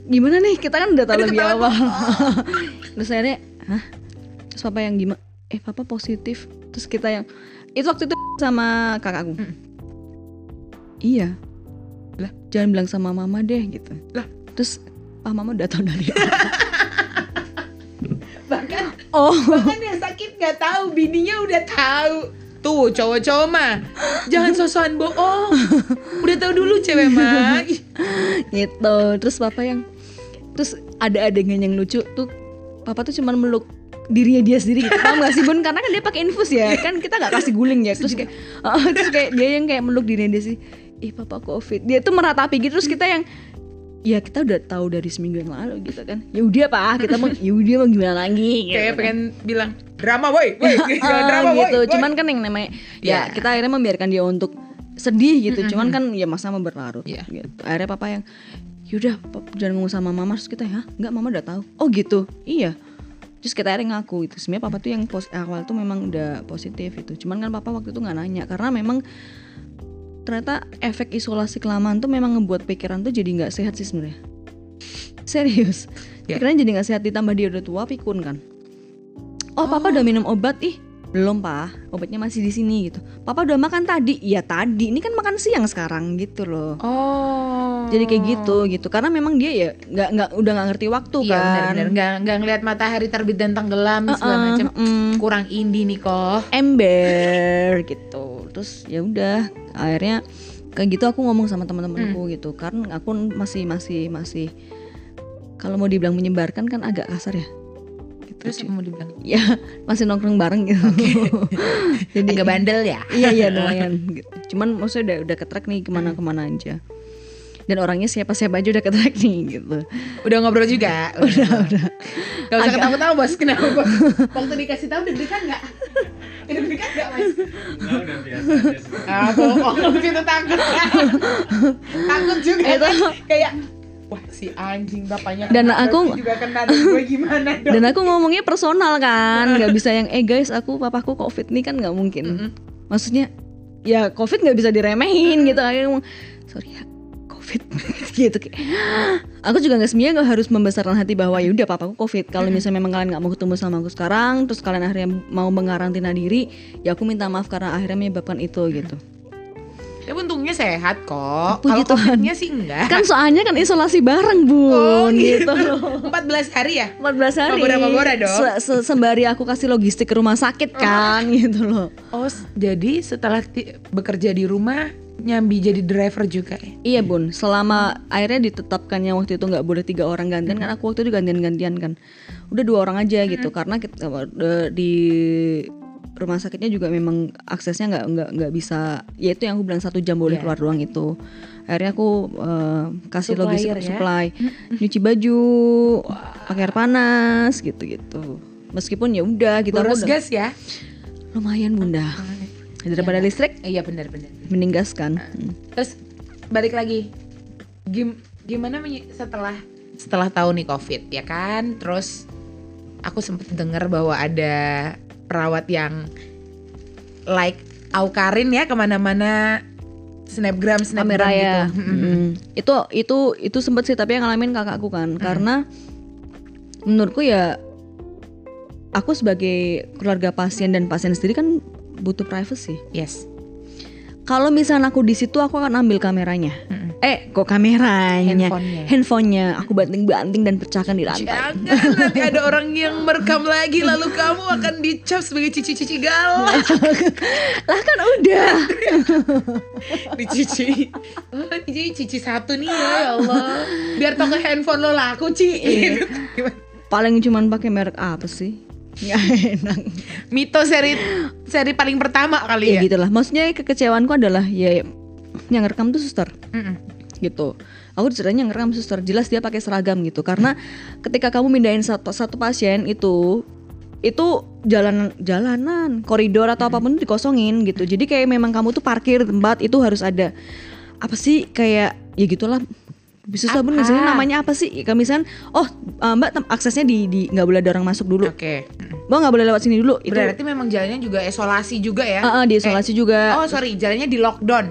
Gimana nih? Kita kan udah tahu lebih awal. Terus akhirnya hah? Terus papa yang gimana? Eh papa positif. Terus kita yang itu waktu itu sama kakakku. Iya. Lah jangan bilang sama mama deh gitu. Lah. terus ah mama udah tahu dari oh. Bahkan yang sakit nggak tahu, bininya udah tahu. Tuh cowok-cowok mah jangan sosokan bohong. Udah tahu dulu cewek mah. Gitu. Terus papa yang terus ada adegan yang lucu tuh papa tuh cuman meluk dirinya dia sendiri gitu. paham gak sih bun? Karena kan dia pakai infus ya. Kan kita nggak kasih guling ya. Terus kayak oh, terus kayak dia yang kayak meluk dirinya dia sih. Ih papa covid dia tuh meratapi gitu. Terus kita yang ya kita udah tahu dari seminggu yang lalu gitu kan. Ya udah pak kita mau ya udah mau gimana lagi gitu Kayak kan. pengen bilang drama boy, boy, Ah, drama gitu boy." cuman kan yang namanya ya Ya. kita akhirnya membiarkan dia untuk sedih gitu cuman kan ya masa mau berlarut Iya. gitu. Akhirnya papa yang yaudah pap- jangan ngomong sama mama. Terus kita ya nggak mama udah tahu. Oh gitu? Iya. Terus kita akhirnya ngaku itu sebenarnya papa tuh yang pos awal tuh memang udah positif itu cuman kan papa waktu itu nggak nanya karena memang ternyata efek isolasi kelamaan tuh memang ngebuat pikiran tuh jadi nggak sehat sih sebenarnya. Serius? Ya. pikirannya jadi nggak sehat ditambah dia udah tua pikun kan. Oh papa udah minum obat ih belum pak. Obatnya masih di sini gitu. Papa udah makan tadi. Iya tadi. Ini kan makan siang sekarang gitu loh. Oh. jadi kayak gitu gitu. Karena memang dia ya nggak nggak udah nggak ngerti waktu Iya kan. benar-benar nggak nggak ngelihat matahari terbit dan tenggelam segala Heeh, macam. mm. Kurang indie nih kok. ember gitu. Terus ya udah akhirnya kayak gitu aku ngomong sama teman-temanku gitu. Karena aku masih masih masih kalau mau dibilang menyebarkan kan agak kasar ya Terus mau dibilang ya masih nongkrong bareng gitu jadi agak bandel ya. iya iya lumayan gitu. cuman maksudnya udah udah ketrek nih ke mana ke mana aja dan orangnya siapa siapa aja udah ketrek nih gitu Udah ngobrol juga. Udah, udah. Gak usah ketawa-tawa bos, kenapa bos? Waktu dikasih tahu deg-degan nggak? Deg-degan nggak mas? Nah, udah biasa aja sih. Ah, bohong itu takut. takut juga Itu. Kayak wah si anjing bapaknya Dan aku- juga kena dan gue gimana dong? dan aku ngomongnya personal kan nggak bisa yang eh guys aku papaku covid nih kan nggak mungkin. Maksudnya ya covid nggak bisa diremehin gitu akhirnya ngomong sorry ya covid. Gitu kayak aku juga nggak semuanya nggak harus membesarkan hati bahwa ya udah papaku covid. Kalau misalnya memang kalian nggak mau ketemu sama aku sekarang terus kalian akhirnya mau mengarantina diri ya aku minta maaf karena akhirnya menyebabkan itu gitu Ya untungnya sehat kok. Puji Kalau Tuhan. sih enggak. kan soalnya kan isolasi bareng bun Oh, gitu gitu. loh 14 hari ya? 14 hari Berapa bora dong? Se- se- sembari aku kasih logistik ke rumah sakit kan gitu loh Oh, jadi setelah bekerja di rumah nyambi jadi driver juga ya? Iya bun, selama akhirnya ditetapkannya waktu itu nggak boleh tiga orang gantian kan aku waktu itu gantian-gantian kan, udah dua orang aja gitu karena kita, eh, di rumah sakitnya juga memang aksesnya nggak nggak nggak bisa, ya itu yang aku bilang satu jam boleh Iya. keluar doang itu. Akhirnya aku eh, kasih Supplier logistik ya? supply, nyuci baju, pakai air panas gitu-gitu. Meskipun ya udah gitu aku Boros udah- gas ya? lumayan bunda daripada listrik Iya benar-benar. mending gas kan. Hmm. Terus balik lagi, Gim- gimana setelah setelah tahu nih covid ya kan? Terus aku sempet dengar bahwa ada perawat yang like Aukarin ya ke mana-mana snapgram snapgram kamera ya. gitu. Mm. Itu itu itu sempet sih tapi yang ngalamin kakakku kan karena menurutku ya aku sebagai keluarga pasien dan pasien sendiri kan butuh privacy. Yes. Kalau misalnya aku di situ aku akan ambil kameranya. Mm-mm. Eh, kok kameranya? Handphonenya. Handphonenya aku banting-banting dan pecahkan di lantai. Jangan nanti ada orang yang merekam lagi lalu kamu akan dicap sebagai cici-cici galak. lah kan udah. Dicuci. Oh, cici satu nih ya, ya Allah. Biar toko handphone lo laku, Ci. Paling cuman pakai merek apa sih? Nggak enak. Mito seri seri paling pertama kali Ya ya. gitu lah. Maksudnya kekecewaanku adalah ya yang ngerekam tuh suster. Mm-mm. gitu. Aku ceritanya ngerekam suster jelas dia pakai seragam gitu karena ketika kamu mindahin satu, satu pasien itu itu jalanan jalanan koridor atau apa pun itu dikosongin gitu jadi kayak memang kamu tuh parkir tempat itu harus ada apa sih kayak ya gitulah bisa sabun Apa? misalnya namanya apa sih kayak misalnya oh eh, mbak aksesnya di di nggak boleh ada orang masuk dulu Oke. Mm. mbak nggak boleh lewat sini dulu itu Berarti memang jalannya juga isolasi juga ya? Ah, ah, diisolasi juga Oh sorry, jalannya di lockdown.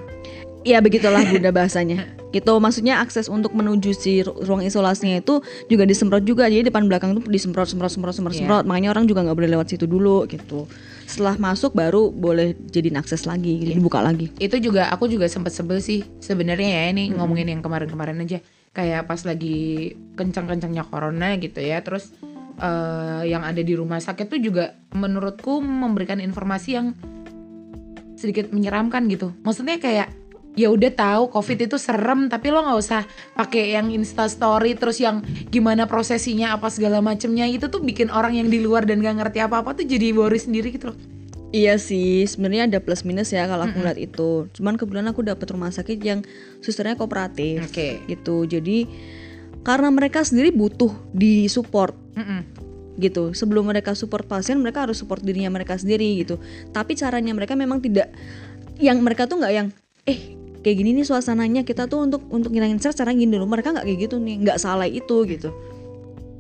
Ya begitulah bunda bahasanya. Gitu maksudnya akses untuk menuju si ru- ruang isolasinya itu juga disemprot juga. Jadi depan belakang tuh disemprot semprot semprot semprot Iya. semprot. Makanya orang juga nggak boleh lewat situ dulu gitu. Setelah masuk baru boleh jadiin akses lagi, Iya. jadi buka lagi. Itu juga aku juga sempat sebel sih sebenarnya ya ini ngomongin yang kemarin-kemarin aja. Kayak pas lagi kencang-kencangnya corona gitu ya. Terus eh, yang ada di rumah sakit tuh juga menurutku memberikan informasi yang sedikit menyeramkan gitu. Maksudnya kayak ya udah tahu covid itu serem tapi lo nggak usah pakai yang insta story terus yang gimana prosesinya apa segala macemnya itu tuh bikin orang yang di luar dan gak ngerti apa-apa tuh jadi worry sendiri gitu loh. Iya sih, sebenarnya ada plus minus ya kalau aku ngeliat itu. Cuman kebetulan aku dapet rumah sakit yang susternya kooperatif Oke. gitu. Jadi karena mereka sendiri butuh di support Mm-mm. gitu. Sebelum mereka support pasien, mereka harus support dirinya mereka sendiri gitu. Tapi caranya mereka memang tidak yang mereka tuh nggak yang eh kayak gini nih suasananya kita tuh untuk untuk ngilangin stres cara gini dulu. Mereka nggak kayak gitu nih, nggak salah itu gitu.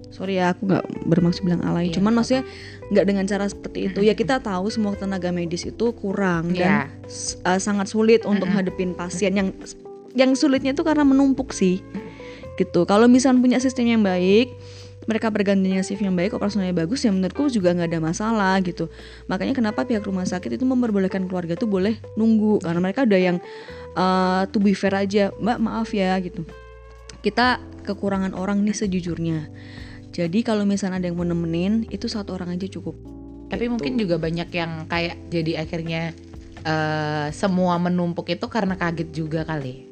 Sorry ya, aku nggak bermaksud bilang alay. Iya, Cuman maksudnya nggak dengan cara seperti itu. Ya kita tahu semua tenaga medis itu kurang Iya. dan uh, sangat sulit untuk hadepin pasien yang yang sulitnya itu karena menumpuk sih gitu. Kalau misalnya punya sistem yang baik, mereka bergantinya shift yang baik operasionalnya bagus ya menurutku juga nggak ada masalah gitu makanya kenapa pihak rumah sakit itu memperbolehkan keluarga tuh boleh nunggu karena mereka udah yang uh, to be fair aja mbak maaf ya gitu kita kekurangan orang nih sejujurnya jadi kalau misalnya ada yang mau nemenin itu satu orang aja cukup Tapi Gitu. mungkin juga banyak yang kayak jadi akhirnya eh, semua menumpuk itu karena kaget juga kali.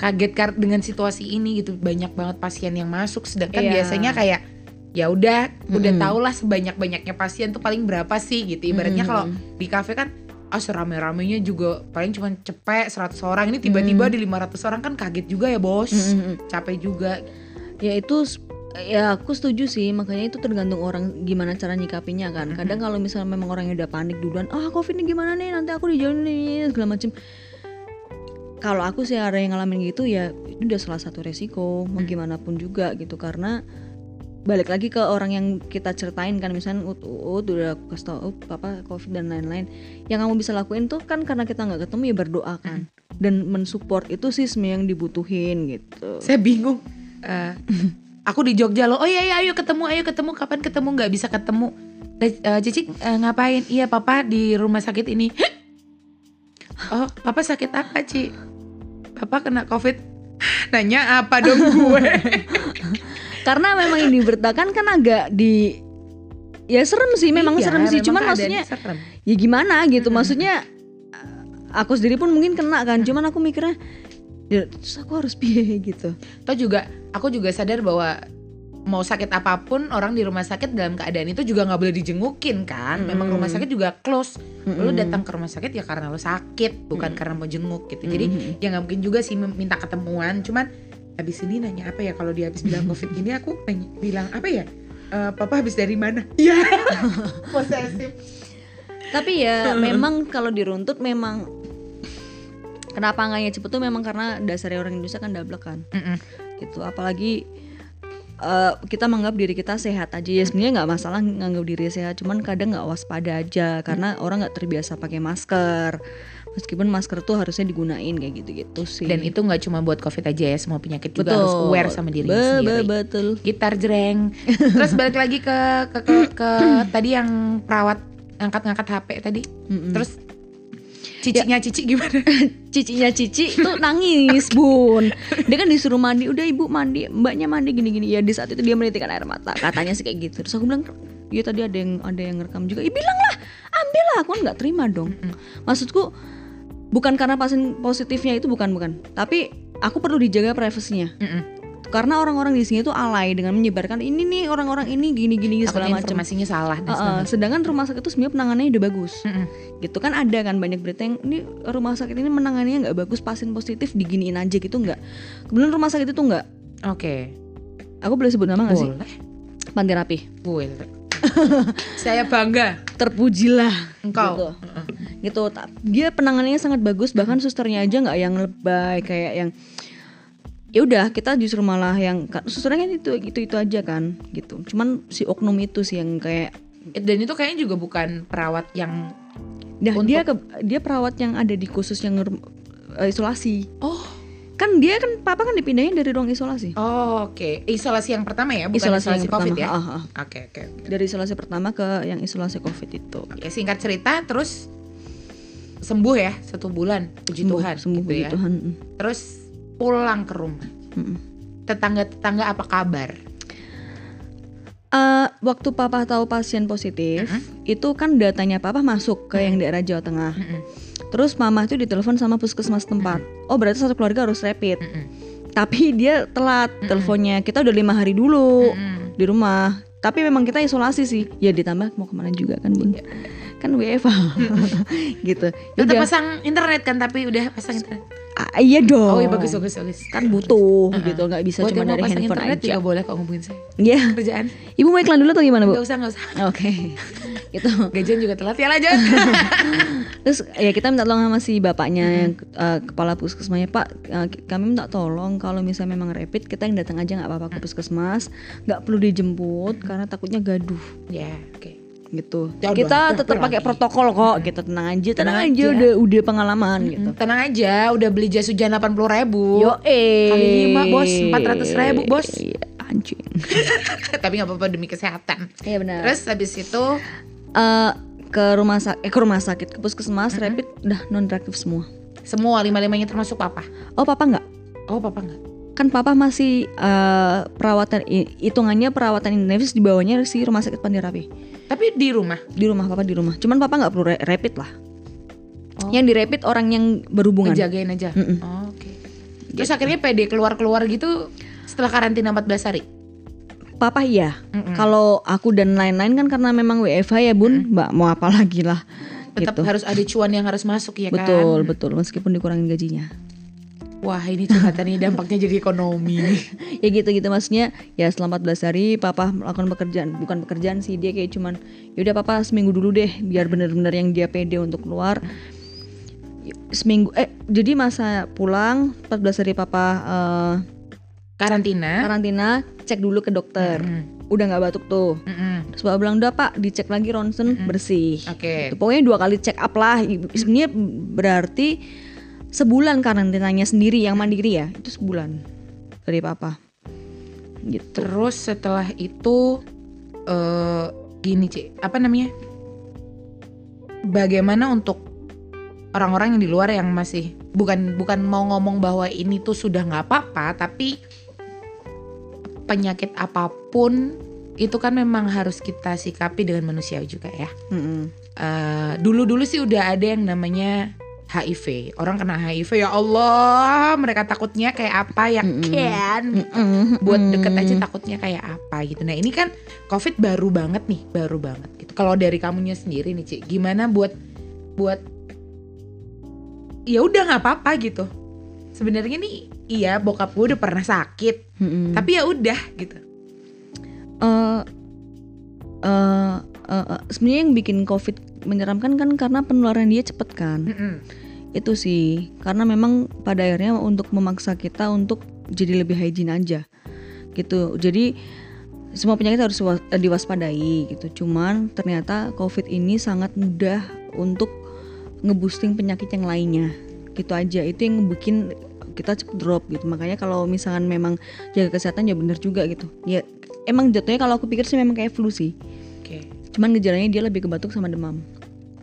Kaget dengan situasi ini gitu banyak banget pasien yang masuk sedangkan Iya. biasanya kayak ya udah udah Mm-mm. tau lah sebanyak-banyaknya pasien tuh paling berapa sih gitu. Ibaratnya Mm-mm. kalau di kafe kan ah serame-ramenya juga paling cuma cepet 100 orang. Ini tiba-tiba di 500 orang kan kaget juga ya bos. Mm-mm. Capek juga. ya itu ya aku setuju sih. Makanya itu tergantung orang gimana cara nyikapinya kan. Kadang kalau misalnya memang orangnya udah panik duluan ah covid ini gimana nih? Nanti aku dijauhin nih segala macem. Kalau aku sih ada yang ngalamin gitu ya itu udah salah satu resiko mau gimana pun juga gitu. Karena balik lagi ke orang yang kita ceritain kan misalnya ut, ut udah aku kasih tau papa covid dan lain-lain yang kamu bisa lakuin tuh kan karena kita nggak ketemu ya berdoa kan dan mensupport itu sih sebenarnya yang dibutuhin gitu Saya bingung. Eh, aku di Jogja loh. Oh iya iya ayo ketemu ayo ketemu kapan ketemu nggak bisa ketemu. Eh, eh, Cici eh, ngapain? Iya papa di rumah sakit ini. Oh papa sakit apa Ci? Papa kena covid. Nanya apa dong gue? karena memang yang diberitakan kan agak di ya serem sih memang Iya, serem sih memang cuman maksudnya serem. ya gimana gitu maksudnya aku sendiri pun mungkin kena kan cuman aku mikirnya ya terus aku harus piye gitu Toh juga aku juga sadar bahwa mau sakit apa pun orang di rumah sakit dalam keadaan itu juga nggak boleh dijengukin kan. Memang Mm. rumah sakit juga close. Lu Mm-mm. datang ke rumah sakit ya karena lu sakit, bukan karena mau jenguk gitu. Jadi Mm-mm. ya nggak mungkin juga sih minta ketemuan. Cuman habis ini nanya apa ya kalau dia habis bilang covid gini aku nanya, bilang apa ya? Eh, papa habis dari mana? Iya. Posesif. tapi ya memang kalau diruntut memang kenapa nggaknya cepet tuh memang karena dasarnya orang Indonesia kan dablek kan Mm-mm. gitu apalagi eh, kita menganggap diri kita sehat aja ya sebenarnya nggak masalah nganggap diri sehat cuman kadang nggak waspada aja karena orang nggak terbiasa pakai masker meskipun masker tuh harusnya digunain kayak gitu-gitu sih. Dan itu nggak cuma buat covid aja ya, semua penyakit juga harus aware sama diri Be- sendiri. be- betul. Gitar jreng. Terus balik lagi ke ke, ke, ke tadi yang perawat ngangkat-ngangkat HP tadi. Mm-mm. Terus cicinya cici gimana? cicinya cici tuh nangis bun. Dia kan disuruh mandi udah ibu mandi. Mbaknya mandi gini-gini. Ya di saat itu dia menitikkan air mata. Katanya sih kayak gitu. Terus aku bilang iya tadi ada yang ada yang ngerekam juga. Ya bilang lah ambil lah aku kan nggak terima dong. Maksudku bukan karena pasien positifnya itu bukan bukan tapi aku perlu dijaga privasinya Mm-mm. karena orang-orang di sini tuh alay dengan menyebarkan ini nih orang-orang ini gini-gini segala Takutnya macam informasinya salah dan segala sedangkan rumah sakit itu sebenarnya penanganannya udah bagus Mm-mm. gitu kan ada kan banyak berita yang ini rumah sakit ini menangannya nggak bagus pasien positif diginiin aja gitu nggak kemudian rumah sakit itu nggak Oke. aku boleh sebut nama nggak sih Boleh. panti rapi Boleh. Saya bangga. terpujilah Engkau. gitu, gitu. Dia penanganannya sangat bagus bahkan susternya aja nggak yang lebay kayak yang ya udah kita justru malah yang susternya kan itu itu itu aja kan gitu cuman si oknum itu sih yang kayak Dan itu kayaknya juga bukan perawat yang Nah, Untuk- dia ke, dia perawat yang ada di khusus yang eh, isolasi. Oh. Kan dia kan papa kan dipindahin dari ruang isolasi. Oh, oke. Isolasi yang pertama ya, bukan isolasi, isolasi, yang Covid pertama. ya. Oke, oke. oke. Dari isolasi pertama ke yang isolasi Covid itu. Oke, singkat cerita terus sembuh ya satu bulan, puji Sembuh, Tuhan sembuh gitu puji ya. Tuhan. Mm, Terus pulang ke rumah. Tetangga-tetangga apa kabar? Eh, waktu papa tahu pasien positif, itu kan datanya papa masuk ke yang daerah Jawa Tengah. Mm-mm. Terus mama itu ditelepon sama puskesmas tempat. Oh berarti satu keluarga harus rapid. Mm-mm. Tapi dia telat teleponnya. Kita udah lima hari dulu Mm-mm. di rumah. Tapi memang kita isolasi sih. Ya ditambah mau ke mana juga kan bun? Kan WFA gitu. Ya udah. pasang internet kan tapi udah pasang internet. Ah, iya dong. Oh, iya bagus bagus bagus. Kan butuh gitu, nggak bisa Buat cuma dari pasang handphone internet aja. juga boleh kok ngubungin saya. Iya. Kerjaan. Ibu mau iklan dulu atau gimana bu? Gak usah gak usah. Oke. gitu. Gajian juga telat ya lanjut. Terus ya kita minta tolong sama si bapaknya yang eh, kepala puskesmasnya Pak eh, kami minta tolong kalau misalnya memang rapid kita yang datang aja nggak apa-apa ke puskesmas nggak perlu dijemput karena takutnya gaduh ya, oke. Gitu Ya kita udah, tetap pakai protokol kok gitu tenang aja tenang, Tenang aja, aja. udah udah pengalaman gitu Hmm, Tenang aja, udah beli jas hujan 80 ribu. yo eh Kali lima, bos. 400.000, bos. Iya. anjing Tapi nggak apa-apa demi kesehatan. iya benar Terus habis itu Eh, ke rumah sakit eh, ke rumah sakit ke puskesmas rapid udah non reaktif semua semua lima-limanya termasuk papa. oh papa nggak Oh papa nggak? Kan papa masih eh, perawatan hitungannya perawatan intensif di bawahnya si rumah sakit Pandirapi Tapi di rumah. di rumah papa di rumah cuman papa nggak perlu ra- rapid lah Oh. yang di rapid orang yang berhubungan Ngejagain aja. Mm-mm. Oh, Oke. Terus akhirnya PD keluar-keluar gitu setelah karantina 14 hari. papa iya Mm-mm. kalau aku dan lain-lain kan karena memang WFH ya bun mbak mau apa lagi lah Tetap gitu harus ada cuan yang harus masuk ya betul kan. betul meskipun dikurangin gajinya Wah ini curhatan ini dampaknya jadi ekonomi. ya gitu gitu maksudnya ya selama 14 hari papa melakukan pekerjaan bukan pekerjaan sih dia kayak cuman ya udah papa seminggu dulu deh biar bener-bener yang dia pede untuk keluar seminggu eh jadi masa pulang 14 hari papa eh, Karantina. karantina cek dulu ke dokter Mm-mm. udah nggak batuk tuh Mm-mm. terus papa bilang udah pak dicek lagi ronsen bersih Oke. Gitu. pokoknya dua kali check up lah sebenarnya berarti sebulan karantinanya sendiri yang mandiri ya itu sebulan dari papa gitu Terus setelah itu eh gini Cik, apa namanya? Bagaimana untuk orang-orang yang di luar yang masih bukan bukan mau ngomong bahwa ini tuh sudah nggak apa-apa, tapi penyakit apa pun itu kan memang harus kita sikapi dengan manusia juga ya. Mm-mm. Eh, dulu-dulu sih udah ada yang namanya HIV. Orang kena HIV ya Allah, mereka takutnya kayak apa ya Mm-mm. kan? Mm-mm. buat deket aja takutnya kayak apa gitu. Nah ini kan COVID baru banget nih, baru banget gitu. Kalau dari kamunya sendiri nih Cik, gimana buat buat ya udah nggak apa-apa gitu. Sebenarnya nih iya bokap gue udah pernah sakit, Mm-mm. tapi ya udah gitu. Eh, eh, eh, eh, sebenarnya yang bikin covid menyeramkan kan karena penularan dia cepet kan Mm-mm. Itu sih. Karena memang pada akhirnya untuk memaksa kita untuk jadi lebih hygiene aja. Gitu. Jadi semua penyakit harus wa- diwaspadai gitu. Cuman ternyata covid ini sangat mudah untuk ngeboosting penyakit yang lainnya. Gitu aja. Itu yang bikin kita cepet drop gitu. Makanya kalau misalkan memang jaga kesehatan ya bener juga gitu. Ya emang jatuhnya kalau aku pikir sih memang kayak flu sih. Oke. cuman gejalanya dia lebih ke batuk sama demam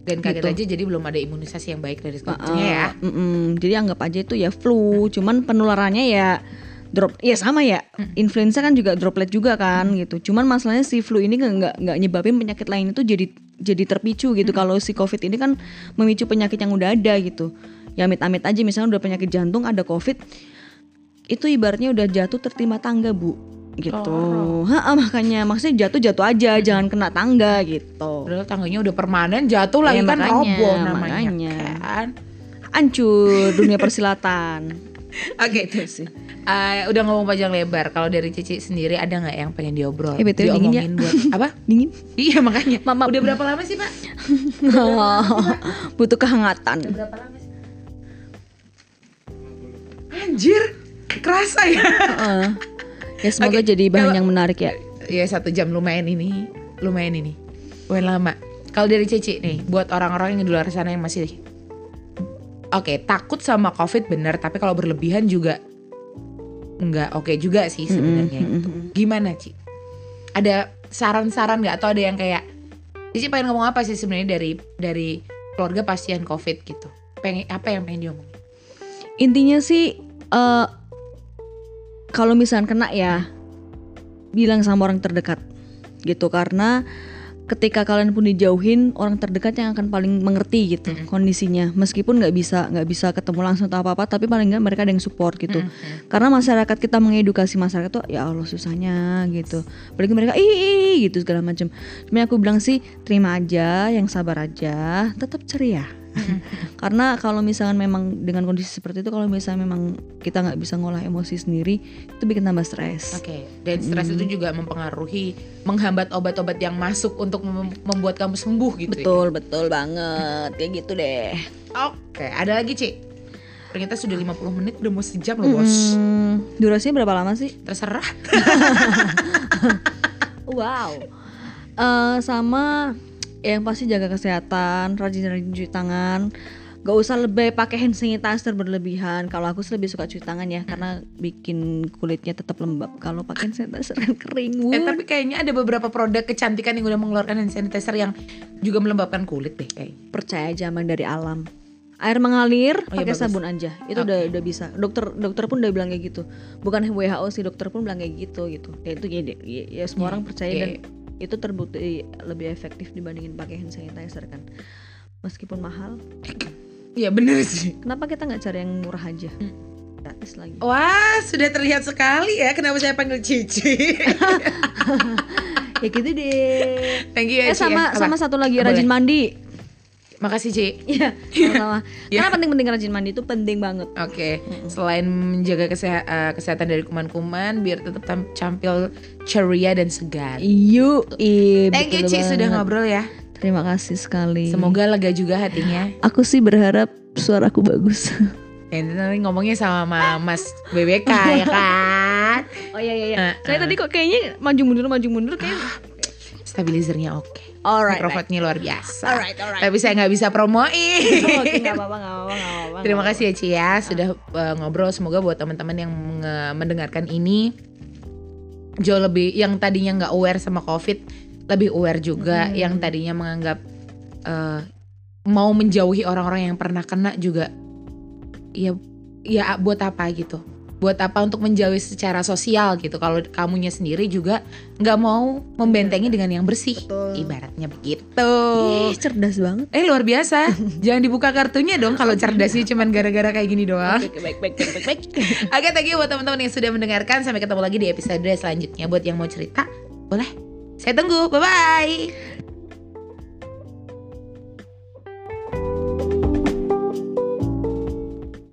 Dan kaget Gitu. aja jadi belum ada imunisasi yang baik dari Ah, sebelumnya ya. mm-mm. Jadi anggap aja itu ya flu, cuman penularannya ya drop, ya sama ya. Influenza kan juga droplet juga kan gitu. Cuman masalahnya si flu ini nggak nggak nyebabin penyakit lain itu jadi jadi terpicu gitu. Kalau si covid ini kan memicu penyakit yang udah ada gitu. Ya amit-amit aja misalnya udah penyakit jantung ada covid, itu ibaratnya udah jatuh tertimpa tangga bu gitu. Oh. Ha, makanya maksudnya jatuh jatuh aja, jangan kena tangga gitu. Padahal tangganya udah permanen jatuh lagi Ya, kan makanya, roboh namanya makanya. kan. Hancur dunia persilatan. Oke, Itu sih. Eh, udah ngomong panjang lebar. Kalau dari Cici sendiri ada nggak yang pengen diobrol? Eh, BTW dingin ya. Diomongin buat apa? Dingin. iya makanya. Maaf. Udah berapa lama sih Pak? butuh kehangatan. Berapa lama sih? Anjir, kerasa ya. Heeh. Ya semoga Oke, jadi bahan kalau- yang menarik ya. ya satu jam lumayan ini, lumayan ini. Lumayan lama. Kalau dari Cici nih, buat orang-orang yang di luar sana yang masih Oke, takut sama COVID bener, tapi kalau berlebihan juga nggak oke juga sih sebenarnya. Mm-mm, gitu. mm-mm. Gimana, Ci? Ada saran-saran nggak atau ada yang kayak Cici pengen ngomong apa sih sebenarnya dari dari keluarga pasien COVID gitu? Pengen apa yang pengen diomongin? Intinya sih eh kalau misalnya kena ya bilang sama orang terdekat gitu. Karena ketika kalian pun dijauhin orang terdekat yang akan paling mengerti gitu Mm-mm. kondisinya. Meskipun nggak bisa nggak bisa ketemu langsung atau apa apa tapi paling nggak mereka ada yang support gitu. Mm-mm. karena masyarakat kita mengedukasi masyarakat tuh ya Allah susahnya gitu. Apalagi mereka ih," gitu segala macam. Cuma aku bilang sih terima aja yang sabar aja tetap ceria karena kalau misalnya memang dengan kondisi seperti itu kalau misalnya memang kita nggak bisa ngolah emosi sendiri itu bikin tambah stres Oke, dan stres itu juga mempengaruhi menghambat obat-obat yang masuk untuk mem- membuat kamu sembuh gitu. ya? betul betul banget kayak gitu deh Oke, ada lagi, Ci. Ternyata sudah 50 menit udah mau sejam loh, Bos. Hmm, durasinya berapa lama sih Terserah. Wow. Eh, sama yang pasti jaga kesehatan, rajin-rajin cuci tangan. Gak usah lebih pakai hand sanitizer berlebihan. Kalau aku sih lebih suka cuci tangan ya, karena bikin kulitnya tetap lembab. Kalau pakai hand sanitizer kan kering. Eh tapi kayaknya ada beberapa produk kecantikan yang udah mengeluarkan hand sanitizer yang juga melembabkan kulit deh kayak. percaya aja emang dari alam air mengalir Oh, iya, pakai bagus. sabun aja itu udah udah bisa dokter dokter pun udah bilang kayak gitu bukan WHO sih dokter pun bilang kayak gitu gitu ya itu ya, ya, ya semua Iya, orang percaya iya. dan itu terbukti lebih efektif dibandingin pakai hand sanitizer kan meskipun mahal Iya bener sih. kenapa kita nggak cari yang murah aja Hmm. gratis lagi Wah sudah terlihat sekali ya kenapa saya panggil Cici. ya gitu deh Thank you ya eh sama ya. Apa? sama satu lagi Boleh. rajin mandi Makasih Ci. Iya, sama-sama. Ya. Karena penting-penting rajin mandi itu penting banget. Oke, selain menjaga keseha- eh, kesehatan dari kuman-kuman biar tetap tampil ceria dan segar. Iya. Thank you Ci sudah ngobrol ya. Terima kasih sekali. Semoga lega juga hatinya. Aku sih berharap suaraku bagus. Ya, nanti ngomongnya sama Mas BBK ya kan. Oh iya iya iya. Eh, Saya eh. tadi kok kayaknya maju mundur maju mundur kayak. Stabilizernya oke. Alright. Mikrofonnya luar biasa. Alright, alright. Tapi saya nggak bisa promoin. Oke, nggak apa-apa, nggak apa-apa, apa-apa. Terima kasih ya Ci ya sudah uh, ngobrol. Semoga buat teman-teman yang mendengarkan ini jauh lebih yang tadinya nggak aware sama COVID lebih aware juga. Hmm. Yang tadinya menganggap uh, mau menjauhi orang-orang yang pernah kena juga. Ya ya buat apa gitu? Buat apa untuk menjauhi secara sosial gitu? Kalau kamunya sendiri juga nggak mau membentengi dengan yang bersih. Betul. Ibaratnya begitu. Ih, cerdas banget. Eh luar biasa. Jangan dibuka kartunya dong kalau cerdasnya cuman gara-gara kayak gini doang. Oke, baik, baik, baik, baik, baik. Oke, thank you buat teman-teman yang sudah mendengarkan. Sampai ketemu lagi di episode selanjutnya. Buat yang mau cerita, boleh. Saya tunggu. Bye bye.